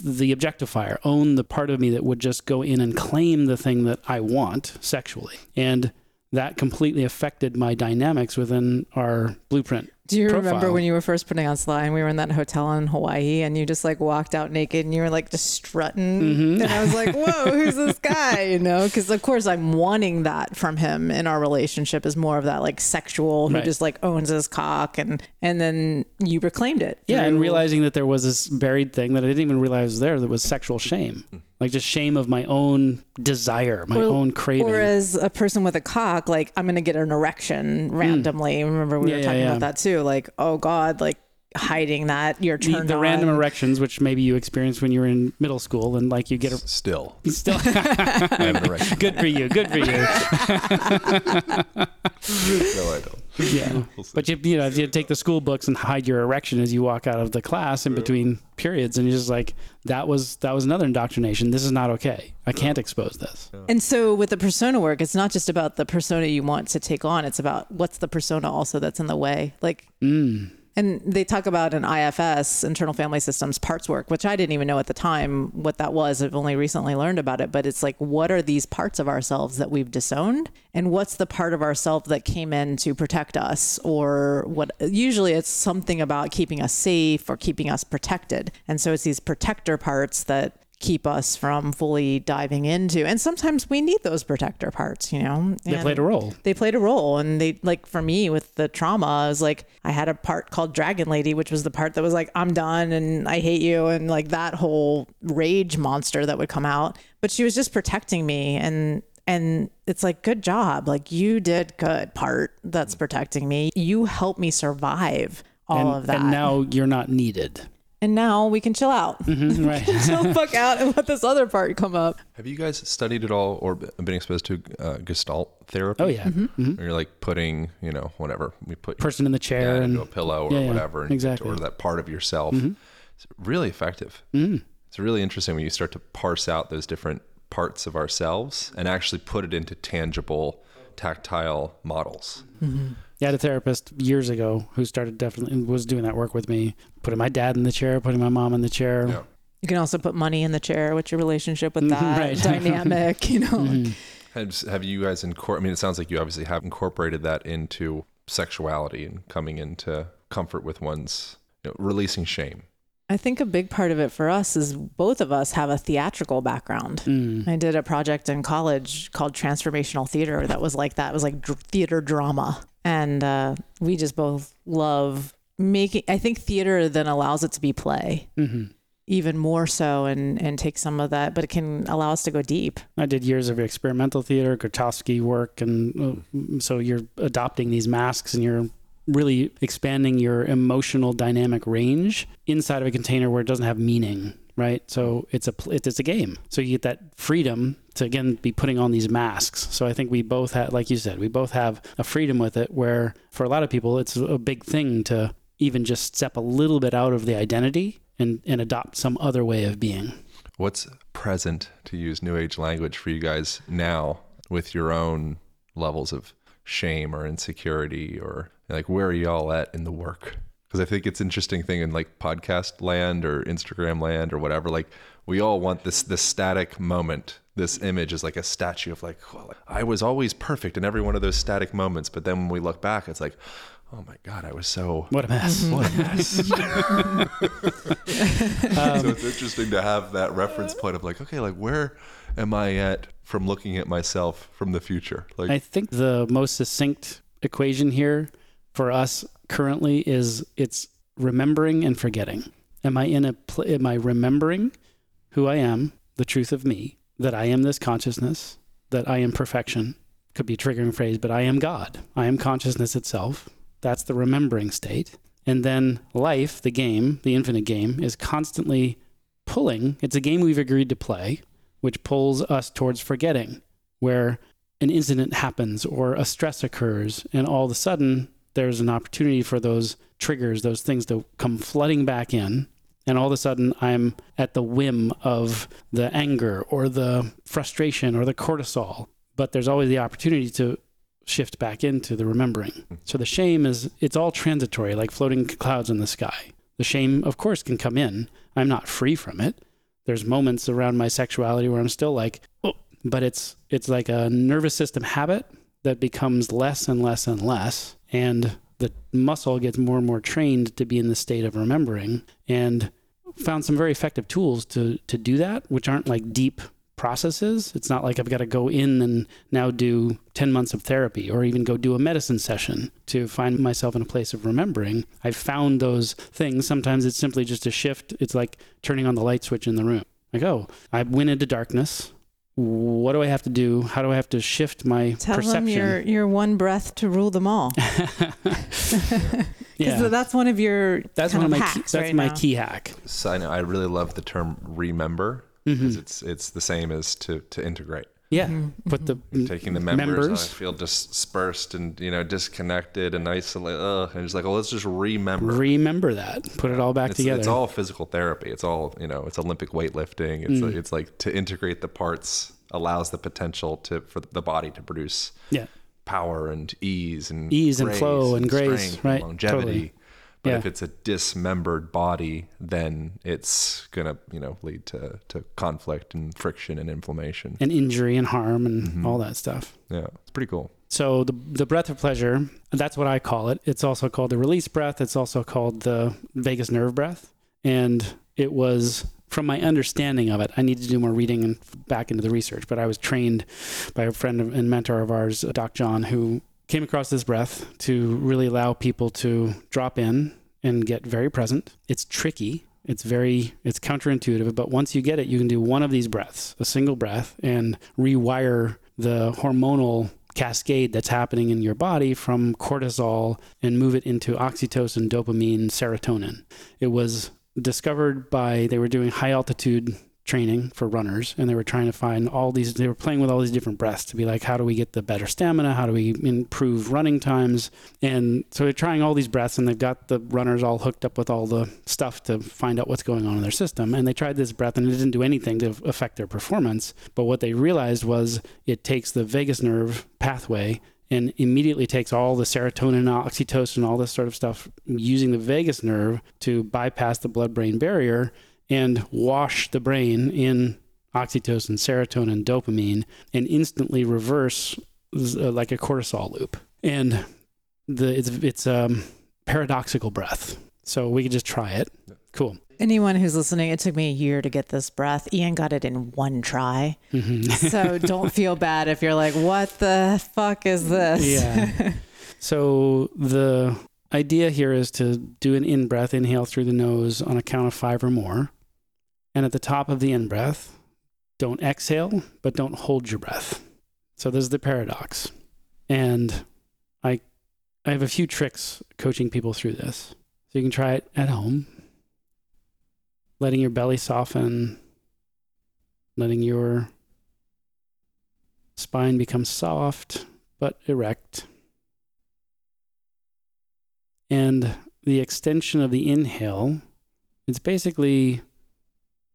the objectifier, own the part of me that would just go in and claim the thing that I want sexually. And that completely affected my dynamics within our blueprint. Do you remember when you were first putting on Sly and we were in that hotel in Hawaii and you just like walked out naked and you were like just strutting? Mhm. And I was like, whoa, who's this guy? You know, because of course I'm wanting that from him in our relationship is more of that like sexual who Right. just like owns his cock and and then you reclaimed it. Yeah, and realizing that there was this buried thing that I didn't even realize was there that was sexual shame. Like just shame of my own desire, my Or- own craving. Or as a person with a cock, like I'm gonna get an erection randomly. Remember we Hmm. Yeah, were yeah, talking yeah. about that too. Like, oh God, like hiding that you're the, turned the on. random erections, which maybe you experienced when you were in middle school, and like you get a Still, still I have an erection. good for you, good for you. no, I don't. Yeah, but you you know you take the school books and hide your erection as you walk out of the class in between periods, and you're just like that was that was another indoctrination. This is not okay. I can't expose this. And so with the persona work, it's not just about the persona you want to take on. It's about what's the persona also that's in the way. Like, Mm. And they talk about an IFS, internal family systems, parts work, which I didn't even know at the time what that was. I've only recently learned about it. But it's like, what are these parts of ourselves that we've disowned? And what's the part of ourselves that came in to protect us? Or what? Usually it's something about keeping us safe or keeping us protected. And so it's these protector parts that keep us from fully diving into. And sometimes we need those protector parts, you know? They played a role. they played a role and they like for me with the trauma I was like I had a part called Dragon Lady which was the part that was like I'm done and I hate you and like that whole rage monster that would come out but she was just protecting me and and it's like good job like you did good part that's protecting me you helped me survive all and, of that and now you're not needed. And now we can chill out Mhm, right. chill the fuck out and let this other part come up Have you guys studied at all or been exposed to uh, Gestalt therapy? oh yeah. Mhm. Where you're like putting, you know, whatever we put Person in the yeah, chair into a pillow or Yeah, yeah, whatever, and exactly. or that part of yourself. Mm-hmm. It's really effective. Mm. It's really interesting when you start to parse out those different parts of ourselves and actually put it into tangible, tactile models. Yeah, I had a therapist years ago who started definitely was doing that work with me, putting my dad in the chair, putting my mom in the chair. Yeah. you can also put money in the chair what's your relationship with that Right. dynamic you know Mhm. Have, have you guys incorporated? I mean, it sounds like you obviously have incorporated that into sexuality and coming into comfort with one's you know, releasing shame. I think a big part of it for us is both of us have a theatrical background. Mm. I did a project in college called transformational theater that was like that. It was like theater drama. And uh, we just both love making, I think theater then allows it to be play hmm even more so and, and take some of that, but it can allow us to go deep. I did years of experimental theater, Grotowski work, and uh, so you're adopting these masks and you're really expanding your emotional dynamic range inside of a container where it doesn't have meaning, right? So it's a it's a game. So you get that freedom to again be putting on these masks. So I think we both have, like you said, we both have a freedom with it. Where for a lot of people, it's a big thing to even just step a little bit out of the identity and and adopt some other way of being. What's present, to use New Age language, for you guys now with your own levels of shame or insecurity, or like where are y'all at in the work? Because I think it's interesting thing in like podcast land or Instagram land or whatever. Like we all want this this static moment. This image is like a statue of like well, I was always perfect in every one of those static moments. But then when we look back, it's like, oh my god, I was so What a mess. what a mess. Um, so it's interesting to have that reference point of like, okay, like where am I at from looking at myself from the future? Like, I think the most succinct equation here for us currently is it's remembering and forgetting. Am I in a pl- am I remembering who I am, the truth of me, that I am this consciousness, that I am perfection. Could be a triggering phrase, but I am God. I am consciousness itself. That's the remembering state. And then life, the game, the infinite game, is constantly pulling. It's a game we've agreed to play, which pulls us towards forgetting, where an incident happens or a stress occurs, and all of a sudden there's an opportunity for those triggers, those things to come flooding back in. And all of a sudden, I'm at the whim of the anger or the frustration or the cortisol. But there's always the opportunity to shift back into the remembering. So the shame is, it's all transitory, like floating clouds in the sky. The shame, of course, can come in. I'm not free from it. There's moments around my sexuality where I'm still like, oh, but it's it's like a nervous system habit that becomes less and less and less and the muscle gets more and more trained to be in the state of remembering and found some very effective tools to to do that which aren't like deep processes. It's not like i've got to go in and now do 10 months of therapy or even go do a medicine session to find myself in a place of remembering. I've found those things. Sometimes it's simply just a shift. It's like turning on the light switch in the room. Like oh i went into darkness what do I have to do? How do I have to shift my Tell perception? them you're, you're one breath to rule them all. Because yeah, that's one of your that's kind one of of my key, that's right my now. key hack. so I know I really love the term remember because Mhm. it's it's the same as to to integrate. Yeah, Mhm, put the Taking the members, Members. I feel dispersed and you know disconnected and isolated, ugh, and just like, well, let's just remember. remember that, put it all back it's, together. it's all physical therapy. It's all you know. It's Olympic weightlifting. It's Mm. it's like to integrate the parts allows the potential to for the body to produce Yeah. power and ease and Ease and grace flow and grace, strength right, longevity. totally. But Yeah. if it's a dismembered body, then it's gonna you know lead to to conflict and friction and inflammation. and injury and harm and Mhm. all that stuff. Yeah, it's pretty cool. So the the breath of pleasure, that's what I call it. It's also called the release breath. It's also called the vagus nerve breath. And it was from my understanding of it. I need to do more reading and back into the research, but I was trained by a friend and mentor of ours, Doc John, who came across this breath to really allow people to drop in and get very present. It's tricky. It's very it's counterintuitive, but once you get it, you can do one of these breaths, a single breath, and rewire the hormonal cascade that's happening in your body from cortisol and move it into oxytocin, dopamine, serotonin. It was discovered by they were doing high altitude training for runners and they were trying to find all these they were playing with all these different breaths to be like how do we get the better stamina? How do we improve running times? And so they're trying all these breaths and they've got the runners all hooked up with all the stuff to find out what's going on in their system. And they tried this breath and it didn't do anything to affect their performance. But what they realized was it takes the vagus nerve pathway and immediately takes all the serotonin, oxytocin, all this sort of stuff using the vagus nerve to bypass the blood brain barrier and wash the brain in oxytocin, serotonin, dopamine, and instantly reverse uh, like a cortisol loop. And the it's it's um paradoxical breath. So we could just try it. Cool. Anyone who's listening, it took me a year to get this breath. Ian got it in one try. Mhm. So don't feel bad if you're like, what the fuck is this? Yeah. So the idea here is to do an in breath, inhale through the nose on a count of five or more. And at the top of the in breath, don't exhale, but don't hold your breath. So this is the paradox. And I I have a few tricks coaching people through this. So you can try it at home. Letting your belly soften, letting your spine become soft but erect. And the extension of the inhale, it's basically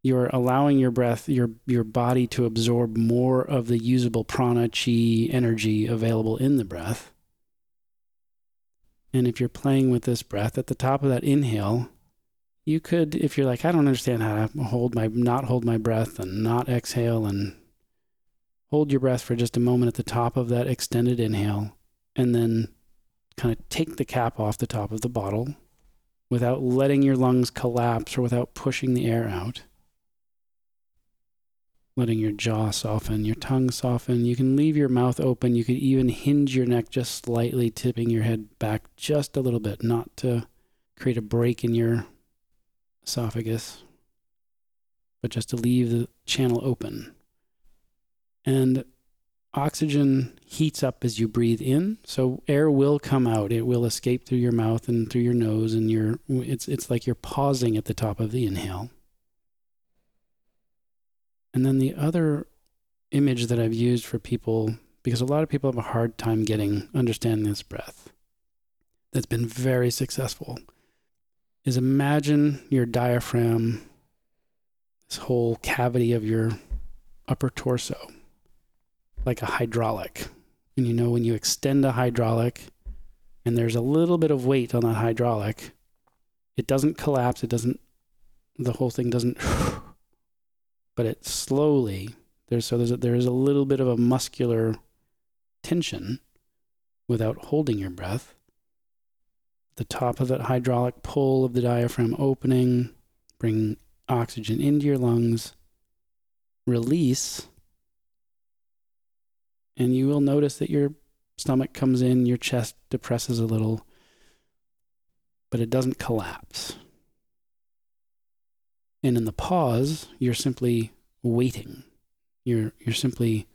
you're allowing your breath, your your body to absorb more of the usable prana chi energy available in the breath. And if you're playing with this breath at the top of that inhale, you could, if you're like, I don't understand how to hold my not hold my breath and not exhale and hold your breath for just a moment at the top of that extended inhale and then kind of take the cap off the top of the bottle without letting your lungs collapse or without pushing the air out. Letting your jaw soften, your tongue soften. You can leave your mouth open. You could even hinge your neck just slightly, tipping your head back just a little bit, not to create a break in your esophagus, but just to leave the channel open. And oxygen heats up as you breathe in so air will come out it will escape through your mouth and through your nose and your it's it's like you're pausing at the top of the inhale and then the other image that I've used for people because a lot of people have a hard time getting understanding this breath that's been very successful is imagine your diaphragm this whole cavity of your upper torso like a hydraulic. And you know, when you extend a hydraulic and there's a little bit of weight on that hydraulic, it doesn't collapse. It doesn't, the whole thing doesn't, but it slowly, there's, so there's a, there is a little bit of a muscular tension without holding your breath. The top of that hydraulic pull of the diaphragm opening, bring oxygen into your lungs, release and you will notice that your stomach comes in, your chest depresses a little, but it doesn't collapse. And in the pause, you're simply waiting. You're you're simply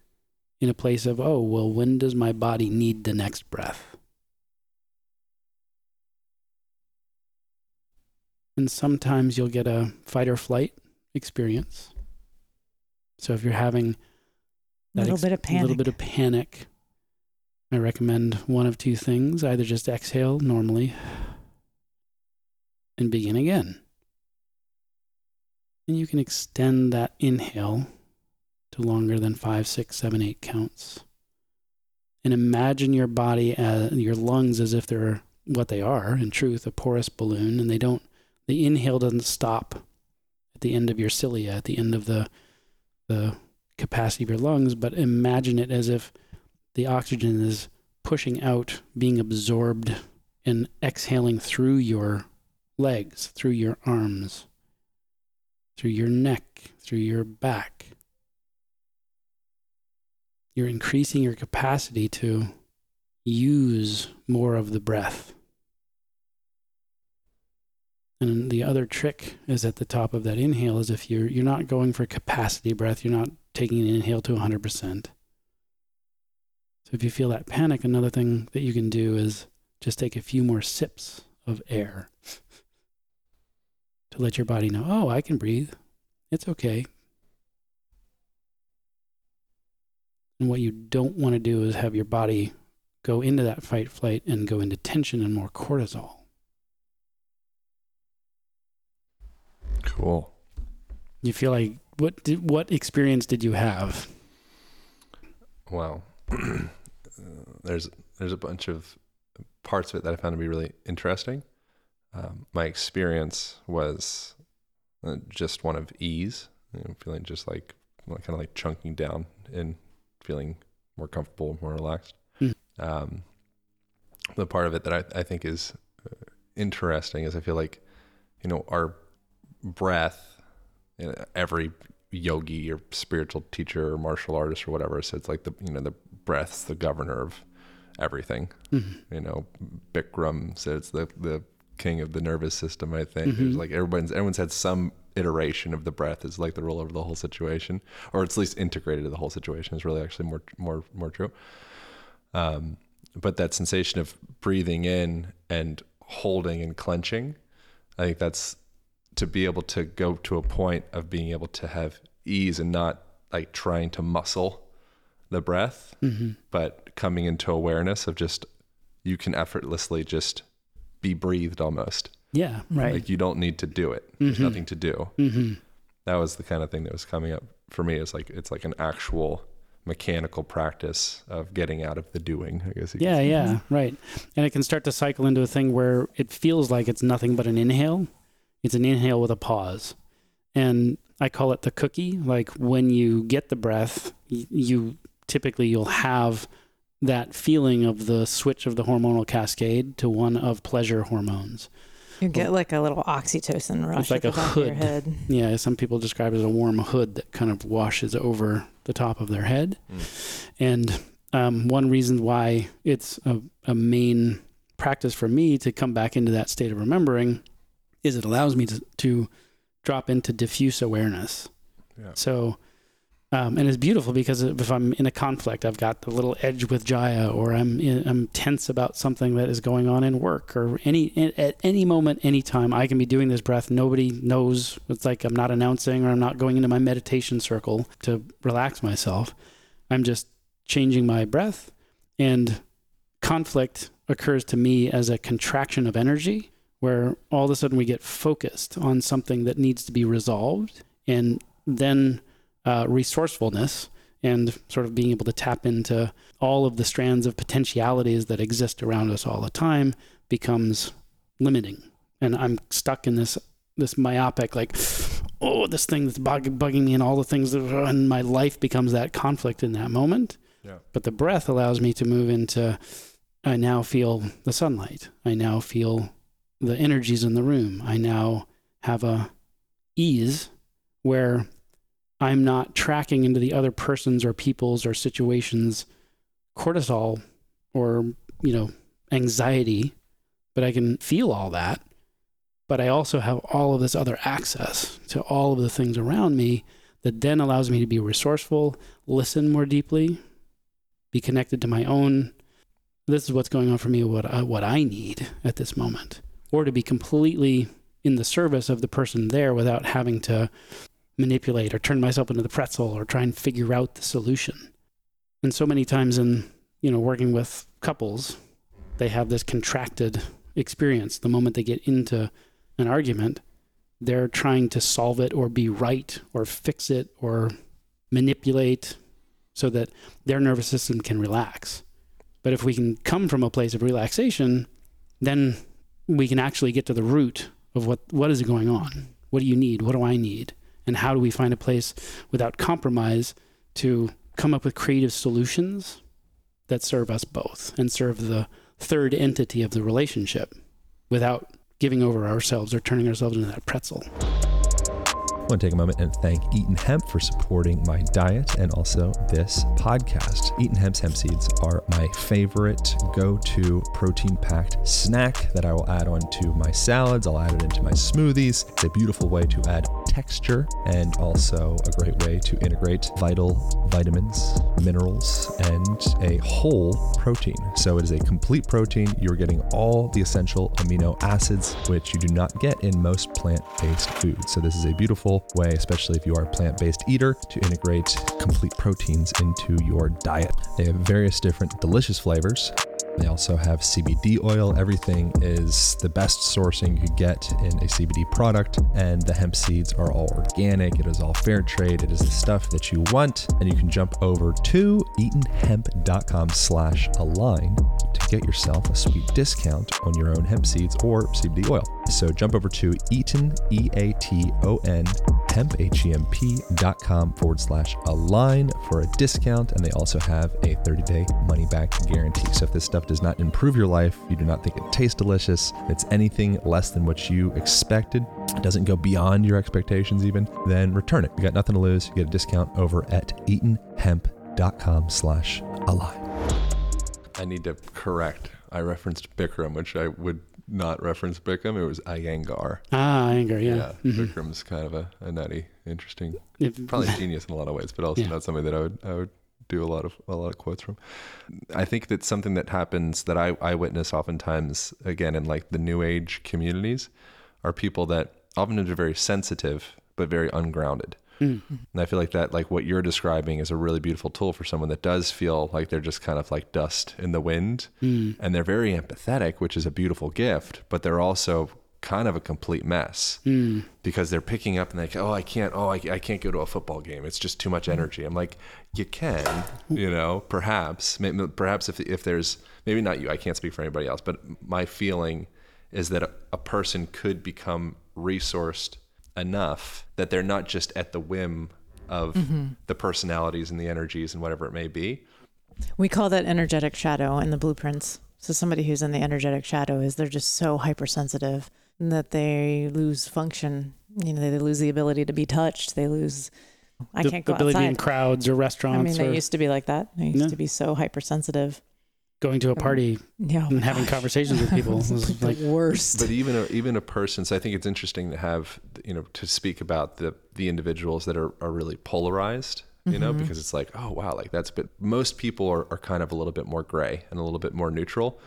in a place of, oh, well, when does my body need the next breath? And sometimes you'll get a fight or flight experience. So if you're having A little ex- bit of A little bit of panic. I recommend one of two things either just exhale normally and begin again. And you can extend that inhale to longer than five, six, seven, eight counts. And imagine your body, as, your lungs, as if they're what they are, in truth, a porous balloon, and they don't, the inhale doesn't stop at the end of your cilia, at the end of the, the capacity of your lungs, but imagine it as if the oxygen is pushing out, being absorbed, and exhaling through your legs, through your arms, through your neck, through your back. You're increasing your capacity to use more of the breath. And the other trick is at the top of that inhale is if you're you're not going for capacity breath, you're not taking an inhale to 100%. So if you feel that panic, another thing that you can do is just take a few more sips of air to let your body know, "Oh, I can breathe. It's okay." And what you don't want to do is have your body go into that fight flight and go into tension and more cortisol. Cool. You feel like what did, what experience did you have? Wow. Uh, there's there's a bunch of parts of it that I found to be really interesting. Um, my experience was uh, just one of ease, you know, feeling just like kind of like chunking down and feeling more comfortable, more relaxed. Hmm. Um, the part of it that I, I think is uh, interesting is I feel like, you know, our breath, you know, every yogi or spiritual teacher or martial artist or whatever says like the, you know, the breath's the governor of everything. Mm-hmm. You know, Bikram says the, the king of the nervous system, I think. Mm-hmm. There's like everyone's, everyone's had some iteration of the breath is like the rule over the whole situation, or it's at least integrated to the whole situation is really actually more, more, more true. Um, but that sensation of breathing in and holding and clenching, I think that's to be able to go to a point of being able to have ease and not like trying to muscle the breath, Mm-hmm. but coming into awareness of just you can effortlessly just be breathed almost. Yeah, right. Like you don't need to do it. There's Mhm. nothing to do. mm-hmm. That was the kind of thing that was coming up for me. It's like it's like an actual mechanical practice of getting out of the doing. I guess. Yeah, yeah, right. And it can start to cycle into a thing where it feels like it's nothing but an inhale. It's an inhale with a pause. And I call it the cookie. Like when you get the breath, you typically you'll have that feeling of the switch of the hormonal cascade to one of pleasure hormones. You get like a little oxytocin rush like at a the back of your hood. head. Yeah, some people describe it as a warm hood that kind of washes over the top of their head. And um, one reason why it's a, a main practice for me to come back into that state of remembering is it allows me to, to drop into diffuse awareness. Yeah. So, um, and it's beautiful because if I'm in a conflict, I've got the little edge with Jaya, or I'm in, I'm tense about something that is going on in work, or any at any moment, anytime, I can be doing this breath. Nobody knows. It's like I'm not announcing, or I'm not going into my meditation circle to relax myself. I'm just changing my breath, and conflict occurs to me as a contraction of energy, where all of a sudden we get focused on something that needs to be resolved, and then uh, resourcefulness and sort of being able to tap into all of the strands of potentialities that exist around us all the time becomes limiting. And I'm stuck in this this myopic like oh this thing that's bug- bugging me and all the things that are in my life becomes that conflict in that moment Yeah. but the breath allows me to move into i now feel the sunlight i now feel the energies in the room i now have a ease where i'm not tracking into the other person's or people's or situations cortisol or you know anxiety but i can feel all that but I also have all of this other access to all of the things around me that then allows me to be resourceful, listen more deeply, be connected to my own. This is what's going on for me, what I, what I need at this moment, or to be completely in the service of the person there without having to manipulate or turn myself into the pretzel or try and figure out the solution. And so many times in you know working with couples, they have this contracted experience the moment they get into an argument, they're trying to solve it or be right or fix it or manipulate so that their nervous system can relax. But if we can come from a place of relaxation, then we can actually get to the root of what what is going on. What do you need? What do I need? And how do we find a place without compromise to come up with creative solutions that serve us both and serve the third entity of the relationship without giving over ourselves or turning ourselves into that pretzel. I want to take a moment and thank Eaton Hemp for supporting my diet and also this podcast. Eaton Hemp's hemp seeds are my favorite go to protein packed snack that I will add onto my salads. I'll add it into my smoothies. It's a beautiful way to add texture and also a great way to integrate vital vitamins, minerals, and a whole protein. So it is a complete protein. You're getting all the essential amino acids, which you do not get in most plant based foods. So this is a beautiful way, especially if you are a plant based eater, to integrate complete proteins into your diet. They have various different delicious flavors. They also have CBD oil. Everything is the best sourcing you get in a CBD product. And the hemp seeds are all organic. It is all fair trade. It is the stuff that you want. And you can jump over to eatonhemp.com slash align to get yourself a sweet discount on your own hemp seeds or CBD oil. So jump over to Eaton, E A T O N, hemp, H-E-M-P dot com forward slash align for a discount. And they also have a 30-day money-back guarantee. So if this stuff does not improve your life, you do not think it tastes delicious, it's anything less than what you expected, it doesn't go beyond your expectations even, then return it. You got nothing to lose. You get a discount over at eatonhemp.com slash align. I need to correct. I referenced Bikram, which I would not reference Bikram. It was Iyengar. Ah, anger, yeah. Yeah, Bikram's kind of a, a nutty, interesting, If- probably genius in a lot of ways, but also Yeah. not something that I would I would do a lot of a lot of quotes from. I think that's something that happens that I, I witness oftentimes again in like the new age communities are people that often are very sensitive but very ungrounded. Mm. And I feel like that, like what you're describing, is a really beautiful tool for someone that does feel like they're just kind of like dust in the wind, Mm. and they're very empathetic, which is a beautiful gift. But they're also kind of a complete mess Mm. because they're picking up and they, go, oh, I can't, oh, I, I can't go to a football game. It's just too much energy. I'm like, you can, you know, perhaps, maybe, perhaps if if there's maybe not you, I can't speak for anybody else, but my feeling is that a, a person could become resourced enough that they're not just at the whim of the personalities and the energies and whatever it may be. We call that energetic shadow in the blueprints. So somebody who's in the energetic shadow is they're just so hypersensitive that they lose function. You know, they lose the ability to be touched. They lose. I the can't go ability in outside. crowds or restaurants. I restaurants mean, they used to be like that. They used Yeah. to be so hypersensitive. Going to a um, party Yeah, and having conversations with people. This is the like, worst. But even a, even a person, so I think it's interesting to have you know to speak about the the individuals that are, are really polarized, you know, mm-hmm. because it's like oh wow, like that's but most people are, are kind of a little bit more gray and a little bit more neutral,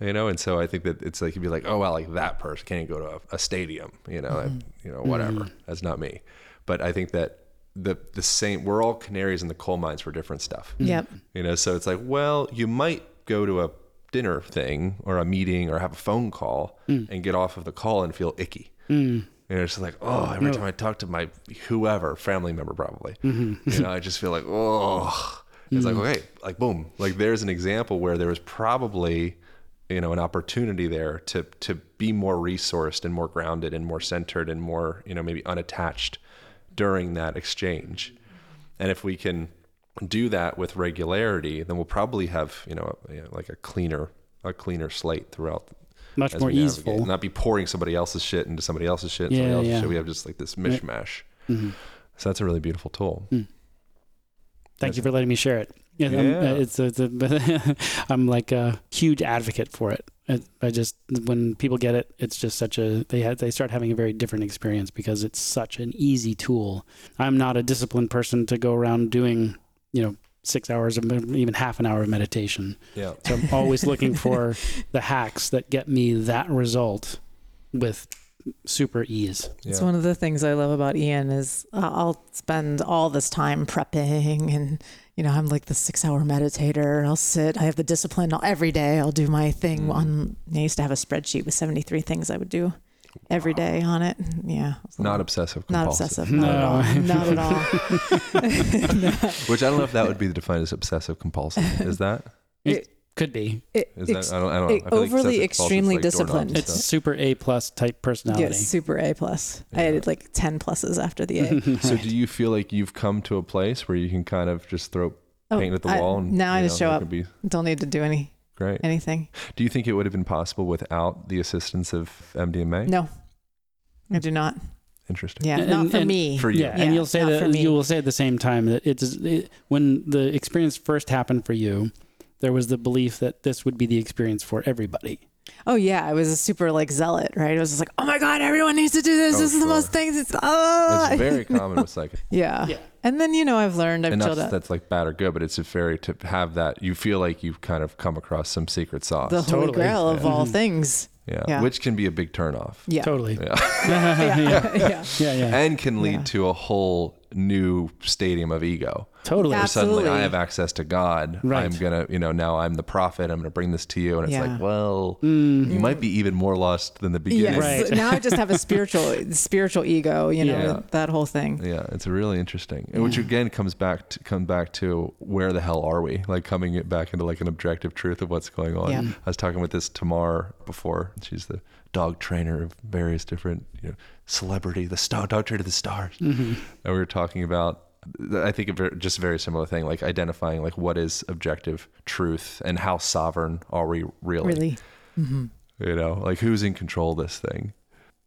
you know, and so I think that it's like you'd be like oh wow, like that person can't go to a, a stadium, you know, and, mm-hmm. you know whatever, mm-hmm. that's not me, but I think that the the same we're all canaries in the coal mines for different stuff, yep. you know, so it's like, well, you might go to a dinner thing or a meeting or have a phone call mm. and get off of the call and feel icky. mm, And it's like, oh, every time I talk to my whoever, family member probably, mm-hmm. you know, I just feel like, oh, it's like, mm. okay, like boom, like there's an example where there was probably, you know, an opportunity there to to be more resourced and more grounded and more centered and more, you know, maybe unattached during that exchange. And if we can do that with regularity, then we'll probably have, you know, like a cleaner a cleaner slate throughout much more easeful. Not be pouring somebody else's shit into somebody else's shit. And somebody Yeah, else's yeah. shit. We have just like this mishmash. Mhm. So that's a really beautiful tool. Thank you for letting me share it. Yeah, I'm, uh, it's, it's a, I'm like a huge advocate for it. I, I just when people get it, it's just such a they had they start having a very different experience because it's such an easy tool. I'm not a disciplined person to go around doing you know six hours of even half an hour of meditation. Yeah. So I'm always looking for the hacks that get me that result with super ease. It's Yeah. one of the things I love about Ian is uh, I'll spend all this time prepping and you know I'm like the six hour meditator. I'll sit. I have the discipline I'll- every day. I'll do my thing Mm. on. I used to have a spreadsheet with 73 things I would do every day on it. Yeah, it's a Not little- obsessive not compulsive. obsessive. Not at No. all. Not at all. Which I don't know if that would be the defined as obsessive compulsive. Is that? It- Could be. It- Is it's- that? I don't. I don't know. it- I feel like overly obsessive compulsive extremely like disciplined. and It's stuff. super A plus type personality. Yes, super A plus. I Yeah. added like 10 pluses after the A. So Right. do you feel like you've come to a place where you can kind of just throw Oh, paint at the I- wall and now I just know, show up. Be Don't need to do any great. anything. Do you think it would have been possible without the assistance of MDMA? No, I do not. Interesting. Yeah, And- not for and- me. For you. Yeah, Yeah, and you'll say that you will say at the same time that it's it, when the experience first happened for you, there was the belief that this would be the experience for everybody. Oh yeah, I was a super like zealot, right? I was just like, oh my god, everyone needs to do this. Oh, this is the most things. It's ah. It's very common with psychic. yeah. Yeah. And then you know I've learned I've and not chilled that out that's like bad or good, but it's a very to have that you feel like you've kind of come across some secret sauce. the holy Totally. grail of Yeah. all mm-hmm. things. yeah. yeah. which can be a big turnoff. Yeah. Totally. Yeah, Yeah. yeah. yeah. Yeah, yeah. and can lead Yeah. to a whole new stadium of ego. Totally. Where suddenly I have access to God. Right. I'm gonna, you know, now I'm the prophet. I'm gonna bring this to you, and it's Yeah. like, well, Mm, you might be even more lost than the beginning. Yes. Right. now I just have a spiritual spiritual ego, you know, Yeah. that whole thing. Yeah, it's really interesting, and which again comes back to come back to where the hell are we? Like coming it back into like an objective truth of what's going on. Yeah. I was talking with this Tamar before. She's the dog trainer of various different you know, celebrity, the star, doctor to the stars. Mm-hmm. And we were talking about, I think, a very, just a very similar thing, like identifying like what is objective truth and how sovereign are we really? Really. hmm You know, like who's in control of this thing?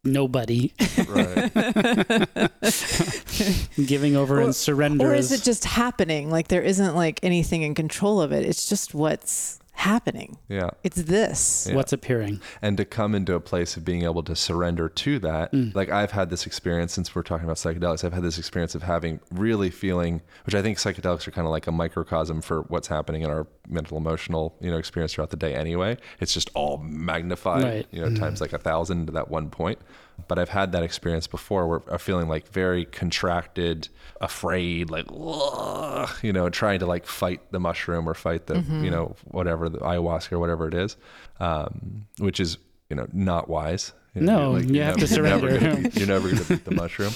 Nobody Right. giving over Or- and surrender. Or is it just happening? Like there isn't like anything in control of it. It's just what's happening. yeah. It's this. Yeah. what's appearing? and to come into a place of being able to surrender to that Mm. like i've had this experience since we're talking about psychedelics i've had this experience of having really feeling which i think psychedelics are kind of like a microcosm for what's happening in our mental emotional you know experience throughout the day anyway it's just all magnified Right. you know times like a thousand to that one point but i've had that experience before where i'm feeling like very contracted afraid like you know trying to like fight the mushroom or fight the you know whatever the ayahuasca or whatever it is um, which is you know not wise. You know, No, you're you have to you're never surrender. gonna beat- you're never going to beat the mushroom.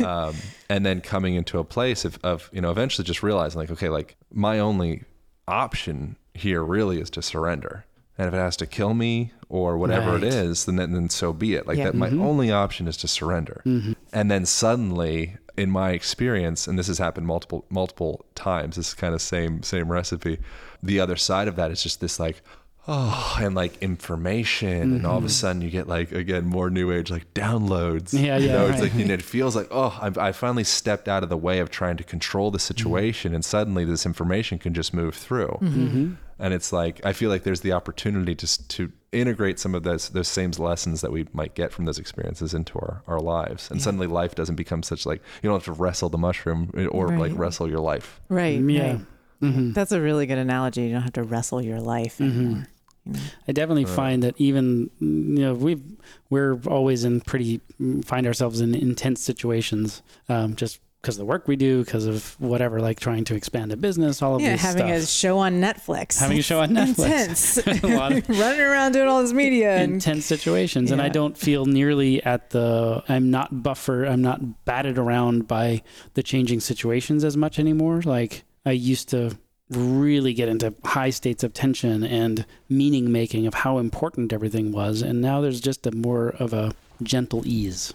Um, and then coming into a place of, of you know eventually just realizing like okay like my only option here really is to surrender and if it has to kill me or whatever it Right. is then then so be it. Like Yeah. that my mm-hmm. only option is to surrender. Mm-hmm. And then suddenly in my experience and this has happened multiple multiple times this is kind of same same recipe. The other side of that is just this like oh and like information and all of a mm-hmm. sudden you get like again more new age like downloads. Yeah, you yeah, know, it's like you know, it feels like oh I've, I finally stepped out of the way of trying to control the situation and suddenly this information can just move through. Mm-hmm. And it's like I feel like there's the opportunity to to integrate some of those those same lessons that we might get from those experiences into our, our lives and suddenly life doesn't become such like you don't have to wrestle the mushroom eh, or like wrestle your life Right. Yeah. right. hmm That's a really good analogy. You don't have to wrestle your life anymore. You know? I definitely Right. find that even you know we we're always in pretty find ourselves in intense situations um, just because of the work we do because of whatever like trying to expand a business all of Yeah, this having a show on Netflix. Having a show on Netflix. Intense. a lot of Running around doing all this media. And, intense situations and i don't feel nearly at the i'm not buffer i'm not batted around by the changing situations as much anymore like i used to really get into high states of tension and meaning making of how important everything was and now there's just a more of a gentle ease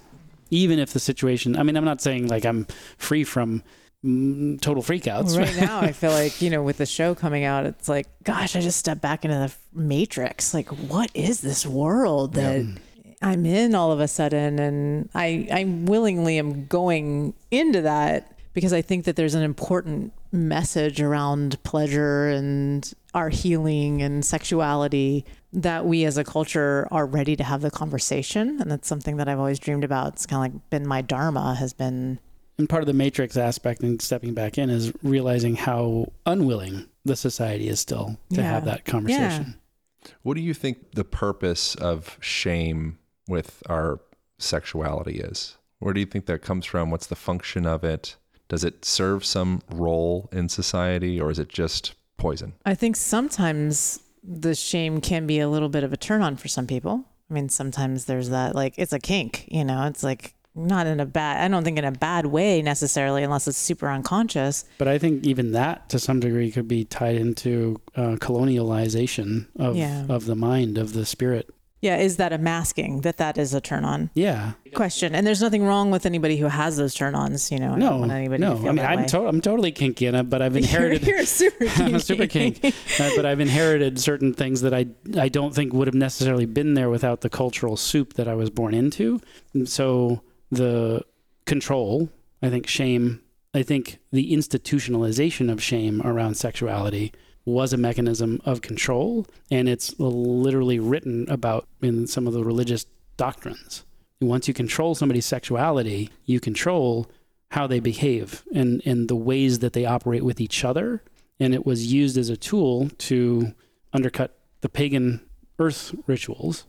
even if the situation i mean i'm not saying like i'm free from total freakouts right now, I feel like, you know, with the show coming out, it's like, gosh, I just stepped back into the matrix. Like, what is this world that I'm in all of a sudden? And I, I willingly am going into that because I think that there's an important message around pleasure and our healing and sexuality that we as a culture are ready to have the conversation. And that's something that I've always dreamed about. It's kind of like been my dharma has been And part of the matrix aspect and stepping back in is realizing how unwilling the society is still to Yeah. have that conversation. What do you think the purpose of shame with our sexuality is? Where do you think that comes from? What's the function of it? Does it serve some role in society or is it just poison? I think sometimes the shame can be a little bit of a turn on for some people. I mean, sometimes there's that, like, it's a kink, you know, it's like not in a bad, I don't think in a bad way necessarily, unless it's super unconscious. But I think even that, to some degree, could be tied into uh, colonialization of Yeah. of the mind of the spirit. Yeah. Is that a masking that that is a turn on Yeah. question? And there's nothing wrong with anybody who has those turn ons, you know. I don't No. want anybody No. I mean, I'm to- I'm totally kinky but I've inherited. You're, you're super I'm a super kinky. kink, uh, but I've inherited certain things that I I don't think would have necessarily been there without the cultural soup that I was born into. And so the control, I think shame, I think the institutionalization of shame around sexuality was a mechanism of control, and it's literally written about in some of the religious doctrines. Once you control somebody's sexuality, you control how they behave and, and the ways that they operate with each other. And it was used as a tool to undercut the pagan earth rituals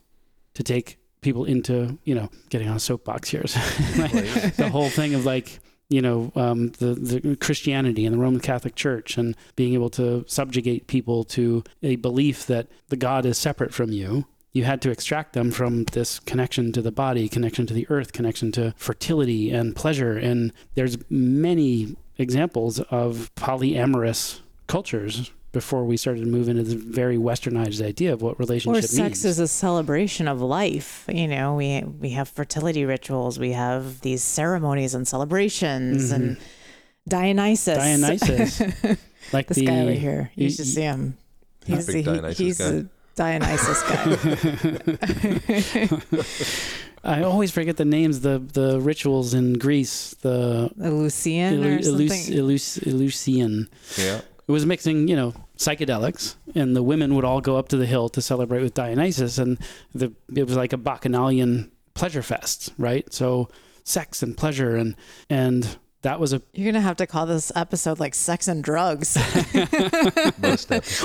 to take people into you know getting on a soapbox here. Like, the whole thing of like you know um, the the Christianity and the Roman Catholic Church and being able to subjugate people to a belief that the God is separate from you. You had to extract them from this connection to the body, connection to the earth, connection to fertility and pleasure. And there's many examples of polyamorous cultures before we started to move into the very westernized idea of what relationship Or sex means. is a celebration of life. You know, we we have fertility rituals, we have these ceremonies and celebrations, mm-hmm. and Dionysus. Dionysus. like this the guy over here, you you- should see him. He's He's a he- Dionysus he's guy. a Dionysus guy. I always forget the names, the the rituals in Greece, the a Lucian or Elu- something. Elus- Elus- Eleusinian. Yeah. It was mixing, you know, psychedelics, and the women would all go up to the hill to celebrate with Dionysus, and the it was like a bacchanalian pleasure fest, right? So sex and pleasure, and and that was a You're gonna have to call this episode like "Sex and Drugs."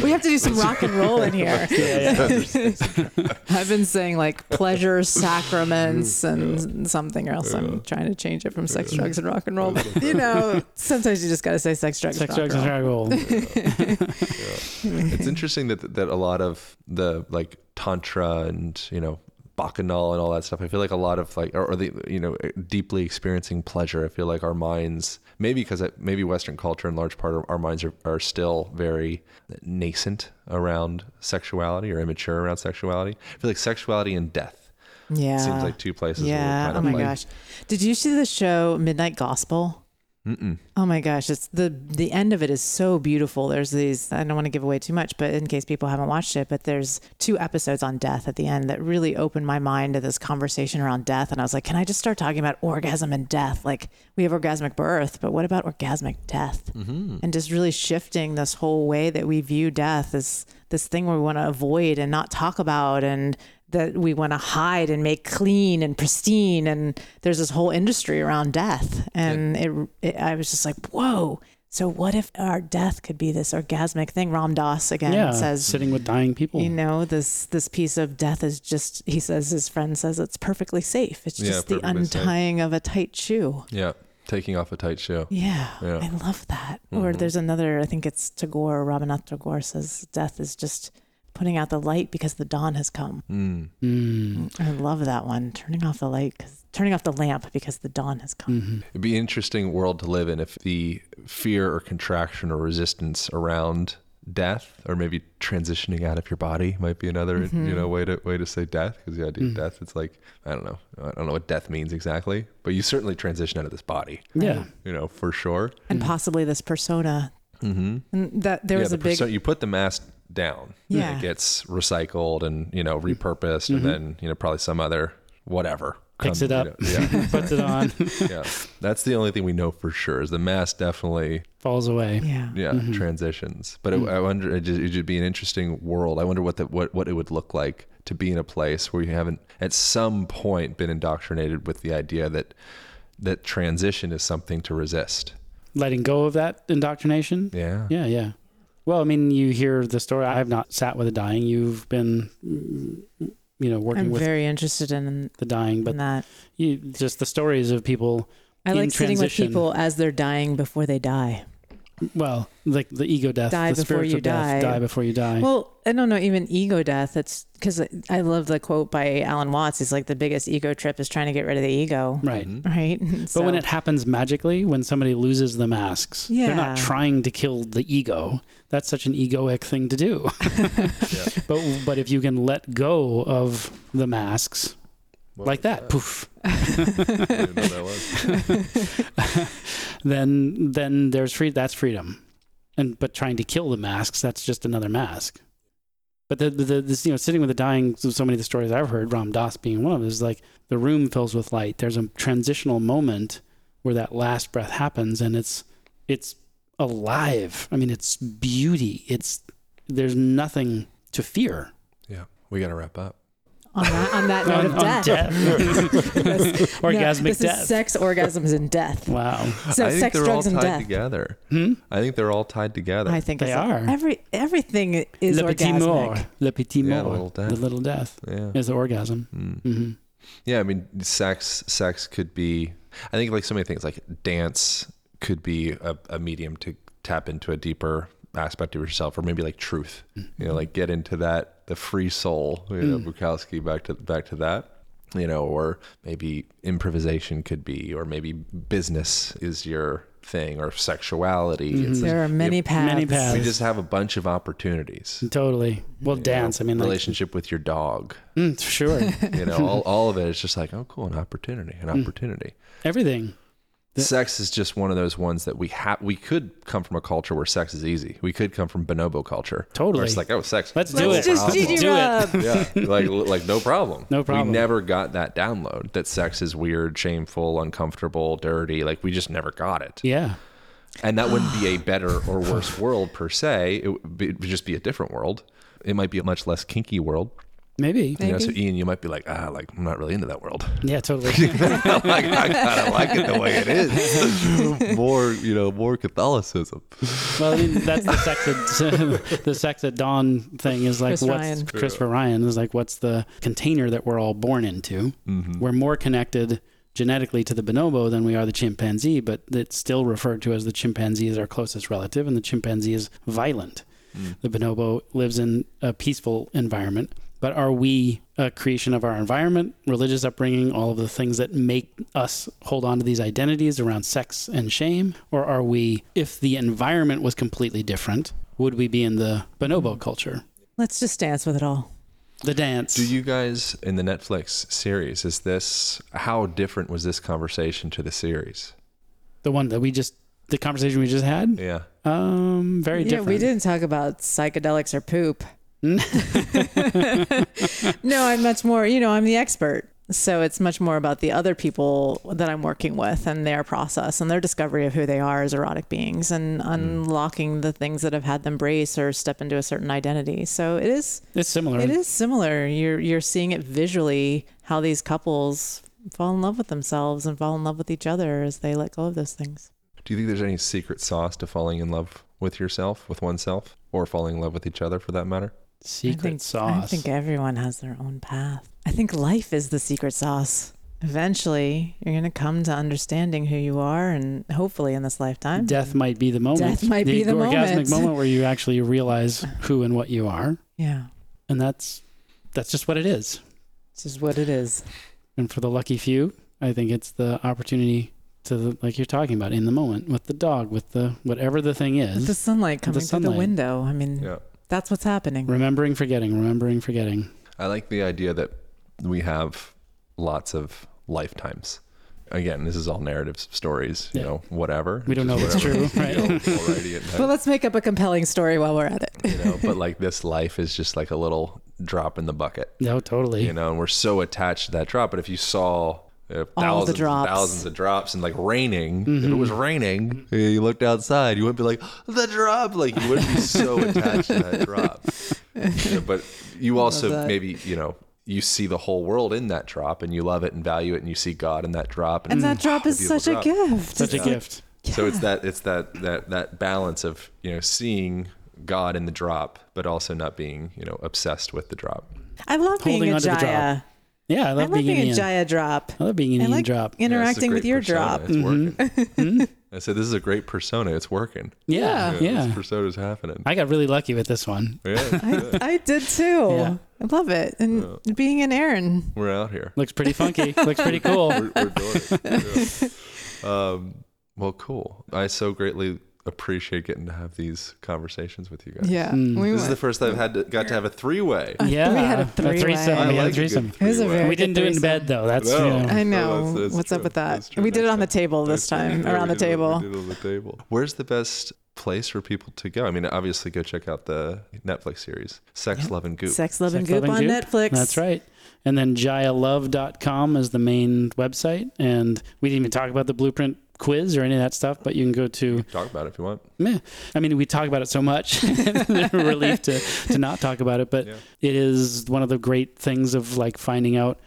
We have to do some rock and roll in here. yeah, yeah. I've been saying like pleasure, sacraments, mm. and something else. I'm trying to change it from sex, drugs, and rock and roll. But you know, sometimes you just got to say sex, drugs, sex, drugs, and and roll. rock and roll. it's interesting that that a lot of the like tantra and you know bacchanal and all that stuff i feel like a lot of like or, or the you know deeply experiencing pleasure i feel like our minds maybe because maybe western culture in large part our minds are, are still very nascent around sexuality or immature around sexuality i feel like sexuality and death Yeah. seems like two places yeah. Oh my like gosh. Did you see the show Midnight Gospel? Mm-mm. Oh my gosh, it's the the end of it is so beautiful. There's these I don't want to give away too much, but in case people haven't watched it, but there's two episodes on death at the end that really opened my mind to this conversation around death and I was like, can I just start talking about orgasm and death? Like we have orgasmic birth, but what about orgasmic death? Mm-hmm. And just really shifting this whole way that we view death as this thing we want to avoid and not talk about and that we want to hide and make clean and pristine and there's this whole industry around death and it, it i was just like whoa so what if our death could be this orgasmic thing ram dass again yeah, says sitting with dying people. you know this this piece of death is just he says his friend says it's perfectly safe it's Yeah, just the perfectly safe. untying of a tight shoe yeah taking off a tight shoe yeah, Yeah. I love that. Or Mhm. there's another, I think it's Tagore, Rabindranath Tagore says death is just putting out the light because the dawn has come. mm. Mm. I love that one. Turning off the light, cause, turning off the lamp because the dawn has come. Mhm. It'd be an interesting world to live in if the fear or contraction or resistance around death, or maybe transitioning out of your body, might be another Mm-hmm. you know way to way to say death. Because the idea of Mm. death, it's like I don't know, I don't know what death means exactly, but you certainly transition out of this body, Yeah. you know, for sure. And possibly this persona. Mm-hmm. And that there yeah, was the a big, perso- you put the mask down, Yeah. it gets recycled and you know repurposed, Mhm. and then you know probably some other whatever Picks comes- it you up. know, yeah. Puts it on, yeah, that's the only thing we know for sure is the mask definitely falls away. yeah. yeah Mhm. transitions. But it, I wonder it just, it would be an interesting world. I wonder what the what what it would look like to be in a place where you haven't at some point been indoctrinated with the idea that that transition is something to resist. Letting go of that indoctrination. Yeah. Yeah, yeah. Well, I mean, you hear the story. I have not sat with the dying. You've been, you know, working I'm with very interested in, the dying, but that. you, just the stories of people. I like sitting with transition. people as they're dying before they die. Well, like the ego death, Die the before spiritual you death, die. die before you die. Well, I don't know, even ego death. It's because I love the quote by Alan Watts. He's like, the biggest ego trip is trying to get rid of the ego. right. Mhm. Right. But when it happens magically, when somebody loses the masks, they're not trying to kill the ego. That's such an egoic thing to do. Yeah. But but if you can let go of the masks What like that, uh, poof, I didn't know that was. then then there's free. That's freedom. And but trying to kill the masks, that's just another mask. But the, the, the this, you know sitting with the dying, so many of the stories I've heard, Ram Dass being one of them, is like the room fills with light. There's a transitional moment where that last breath happens, and it's it's alive. I mean, it's beauty. It's there's nothing to fear. Yeah. We got to wrap up. On that, on that note On- of on death. death. No, Orgasmic this death. is sex, orgasms, and death. Wow. So I think sex, they're drugs, all and tied death. together. Hmm? I think they're all tied together. I think They it's are. every everything is Le petit mort. orgasmic. Le petit Yeah, mort. the little death. The little death yeah. is the orgasm. Mm. hmm Yeah, I mean, sex sex could be. I think like so many things, like dance could be a, a medium to tap into a deeper aspect of yourself, or maybe like truth. You know, like get into that the free soul. You know, Mm. Bukowski back to back to that. You know, or maybe improvisation could be, or maybe business is your thing or sexuality. It's There are many paths. Many paths. we just have a bunch of opportunities. Totally. Well, dance. I mean, like, relationship with your dog. mm, sure. You know, all, all of it is just like, oh, cool, an opportunity, an Mm. opportunity. Everything. The- sex is just one of those ones that we have. We could come from a culture where sex is easy. We could come from bonobo culture. Totally. Where it's like, oh, sex. Let's do it. just Let's Gigi do it. yeah, like like no problem. No problem. We never got that download that sex is weird, shameful, uncomfortable, dirty. Like we just never got it. Yeah. And that wouldn't be a better or worse world per se. It would, be, it would just be a different world. It might be a much less kinky world. Maybe. You know, so Ian, you might be like, ah, like I'm not really into that world. Yeah, totally. like I kind of like it the way it is. more, you know, more Catholicism. well, I mean, that's the sex at the sex at dawn thing is like Chris what's Ryan. Christopher Ryan is like what's the container that we're all born into? Mm-hmm. We're more connected genetically to the bonobo than we are the chimpanzee, but it's still referred to as the chimpanzee is our closest relative, and the chimpanzee is violent. Mm. The bonobo lives in a peaceful environment. But are we a creation of our environment, religious upbringing, all of the things that make us hold on to these identities around sex and shame? Or are we, if the environment was completely different, would we be in the bonobo culture? Let's just dance with it all. The dance. Do you guys in the Netflix series? Is this how different was this conversation to the series? the one that we just, the conversation we just had? Yeah. Um, very yeah, different. we didn't talk about psychedelics or poop. No, I'm much more, you know, I'm the expert. So it's much more about the other people that I'm working with and their process and their discovery of who they are as erotic beings and mm. unlocking the things that have had them brace or step into a certain identity. So it is It's similar. it is similar. You're you're seeing it visually how these couples fall in love with themselves and fall in love with each other as they let go of those things. Do you think there's any secret sauce to falling in love with yourself, with oneself, or falling in love with each other for that matter? Secret I think, sauce. I think everyone has their own path. I think life is the secret sauce. Eventually, you're going to come to understanding who you are, and hopefully in this lifetime. Death might be the moment. Death might be the orgasmic moment. where you actually realize who and what you are, Yeah, and that's that's just what it is. it's just what it is. And for the lucky few, I think it's the opportunity to, the, like you're talking about, in the moment with the dog, with the whatever the thing With is, the sunlight coming through the window. I mean, Yeah. That's what's happening. remembering, forgetting, remembering, forgetting. I like the idea that we have lots of lifetimes. Again, this is all narratives, stories, you Yeah. know, whatever. We don't know Just if it's whatever, true, right? you know, already But let's make up a compelling story while we're at it. you know, but like this life is just like a little drop in the bucket, No, totally. you know, and we're so attached to that drop. But if you saw uh, the thousands, drops. thousands of drops and like raining, if it Mm-hmm. was raining, uh, you looked outside, you wouldn't be like the drop, like you wouldn't be so attached to that drop. You know, but you also maybe you know you see the whole world in that drop and you love it and value it and you see God in that drop And that drop is beautiful such a gift. Such a It's like- gift. So it's that it's that that that balance of you know seeing God in the drop, but also not being you know obsessed with the drop. I love being Holding a onto the drop. Jaya. Yeah, I I love love being, being a Jaya drop. I love being an I Ian like drop. Yeah, interacting with your persona. drop. It's working. I said this is a great persona. It's working. Yeah, yeah. This persona's happening. I got really lucky with this one. Yeah, I, I did too. Yeah. I love it. And being an Aaron. we're out here. Looks pretty funky. Looks pretty cool. We're, we're doing it. Yeah. Um, well, cool. I so greatly appreciate getting to have these conversations with you guys. Yeah. Mm. We This is the first time I've had to, got to have a three way. Yeah, we had a a three-way. threesome. I We had like a a threesome. It was a three-way. very We didn't do it in bed though. That's No. you know. I know. No, that's- that's What's up with that? We did it on the table this Next time, Yeah, around we the table. did it on the table. Where's the best place for people to go? I mean, obviously, go check out the Netflix series, Sex, Love, and Goop. Sex, Love, and Sex, Love, Goop on Goop. Netflix. That's right. And then jayalove.com is the main website. And we didn't even talk about the blueprint quiz or any of that stuff, but you can go to, Talk about it if you want. meh. I mean, we talk about it so much, relief to, to not talk about it, but Yeah. it is one of the great things of like finding out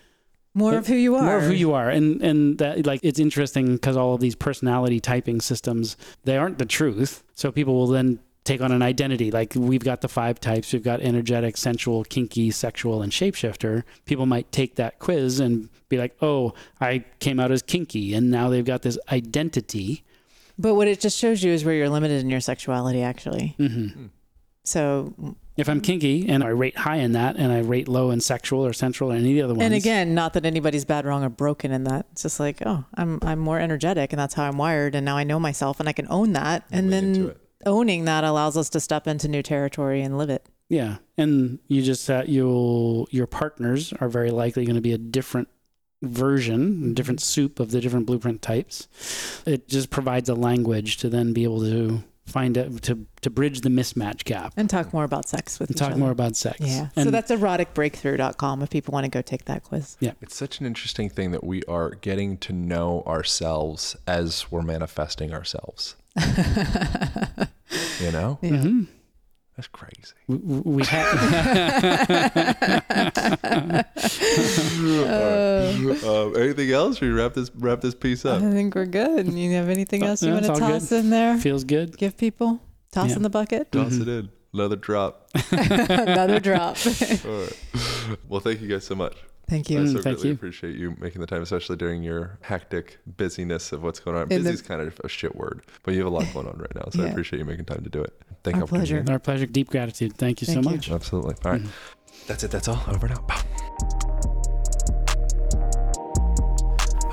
More of who you are. more of who you are and and that like it's interesting because all of these personality typing systems they aren't the truth so people will then take on an identity like we've got the five types we've got energetic sensual kinky sexual and shapeshifter people might take that quiz and be like oh i came out as kinky and now they've got this identity But what it just shows you is where you're limited in your sexuality, actually. hmm So If I'm kinky and I rate high in that, and I rate low in sexual or sensual or any of the other ones, And again, not that anybody's bad, wrong, or broken in that. It's just like, oh, I'm I'm more energetic, and that's how I'm wired, and now I know myself, and I can own that, and Lean into then it. Owning that allows us to step into new territory and live it. Yeah, and you just uh, you'll your partners are very likely going to be a different version, different soup of the different blueprint types. It just provides a language to then be able to find it to to bridge the mismatch gap And talk more about sex with and each talk other. more about sex. Yeah. And so that's eroticbreakthrough.com if people want to go take that quiz. Yeah it's such an interesting thing that we are getting to know ourselves as we're manifesting ourselves. You know? Yeah. Mhm. That's crazy. we, we have um, anything else? Should we wrap this wrap this piece up? I think we're good. You have anything else you No, want to toss good. in there? feels good. Give people? Toss Yeah. in the bucket? Toss Mhm. it in. Another drop. Another drop. All right. Well, thank you guys so much. Thank you. I so thank really you. appreciate you making the time, especially during your hectic busyness of what's going on. Busy is kind of a shit word, but you have a lot going on right now, so I appreciate you making time to do it. Thank Our you for pleasure. Our pleasure. Deep gratitude. Thank you Thank so you. much. Absolutely. All right. Mhm. That's it. That's all. Over now. Bye.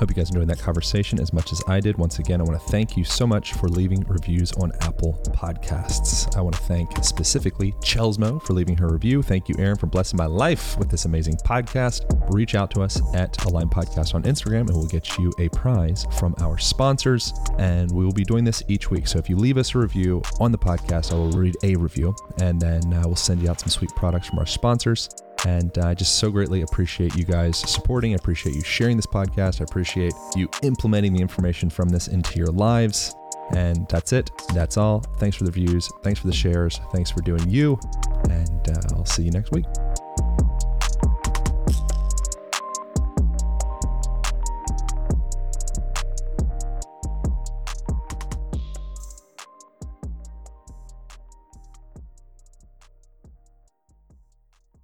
Hope you guys enjoyed that conversation as much as I did. Once again, I want to thank you so much for leaving reviews on Apple Podcasts. I want to thank specifically Chelsmo for leaving her review. Thank you, Aaron, for blessing my life with this amazing podcast. Reach out to us at Align Podcast on Instagram and we'll get you a prize from our sponsors. And we will be doing this each week. So if you leave us a review on the podcast, I will read a review and then uh, we'll send you out some sweet products from our sponsors. And I just so greatly appreciate you guys supporting. I appreciate you sharing this podcast. I appreciate you implementing the information from this into your lives. And that's it. That's all. Thanks for the views. Thanks for the shares. Thanks for doing you. And uh, I'll see you next week.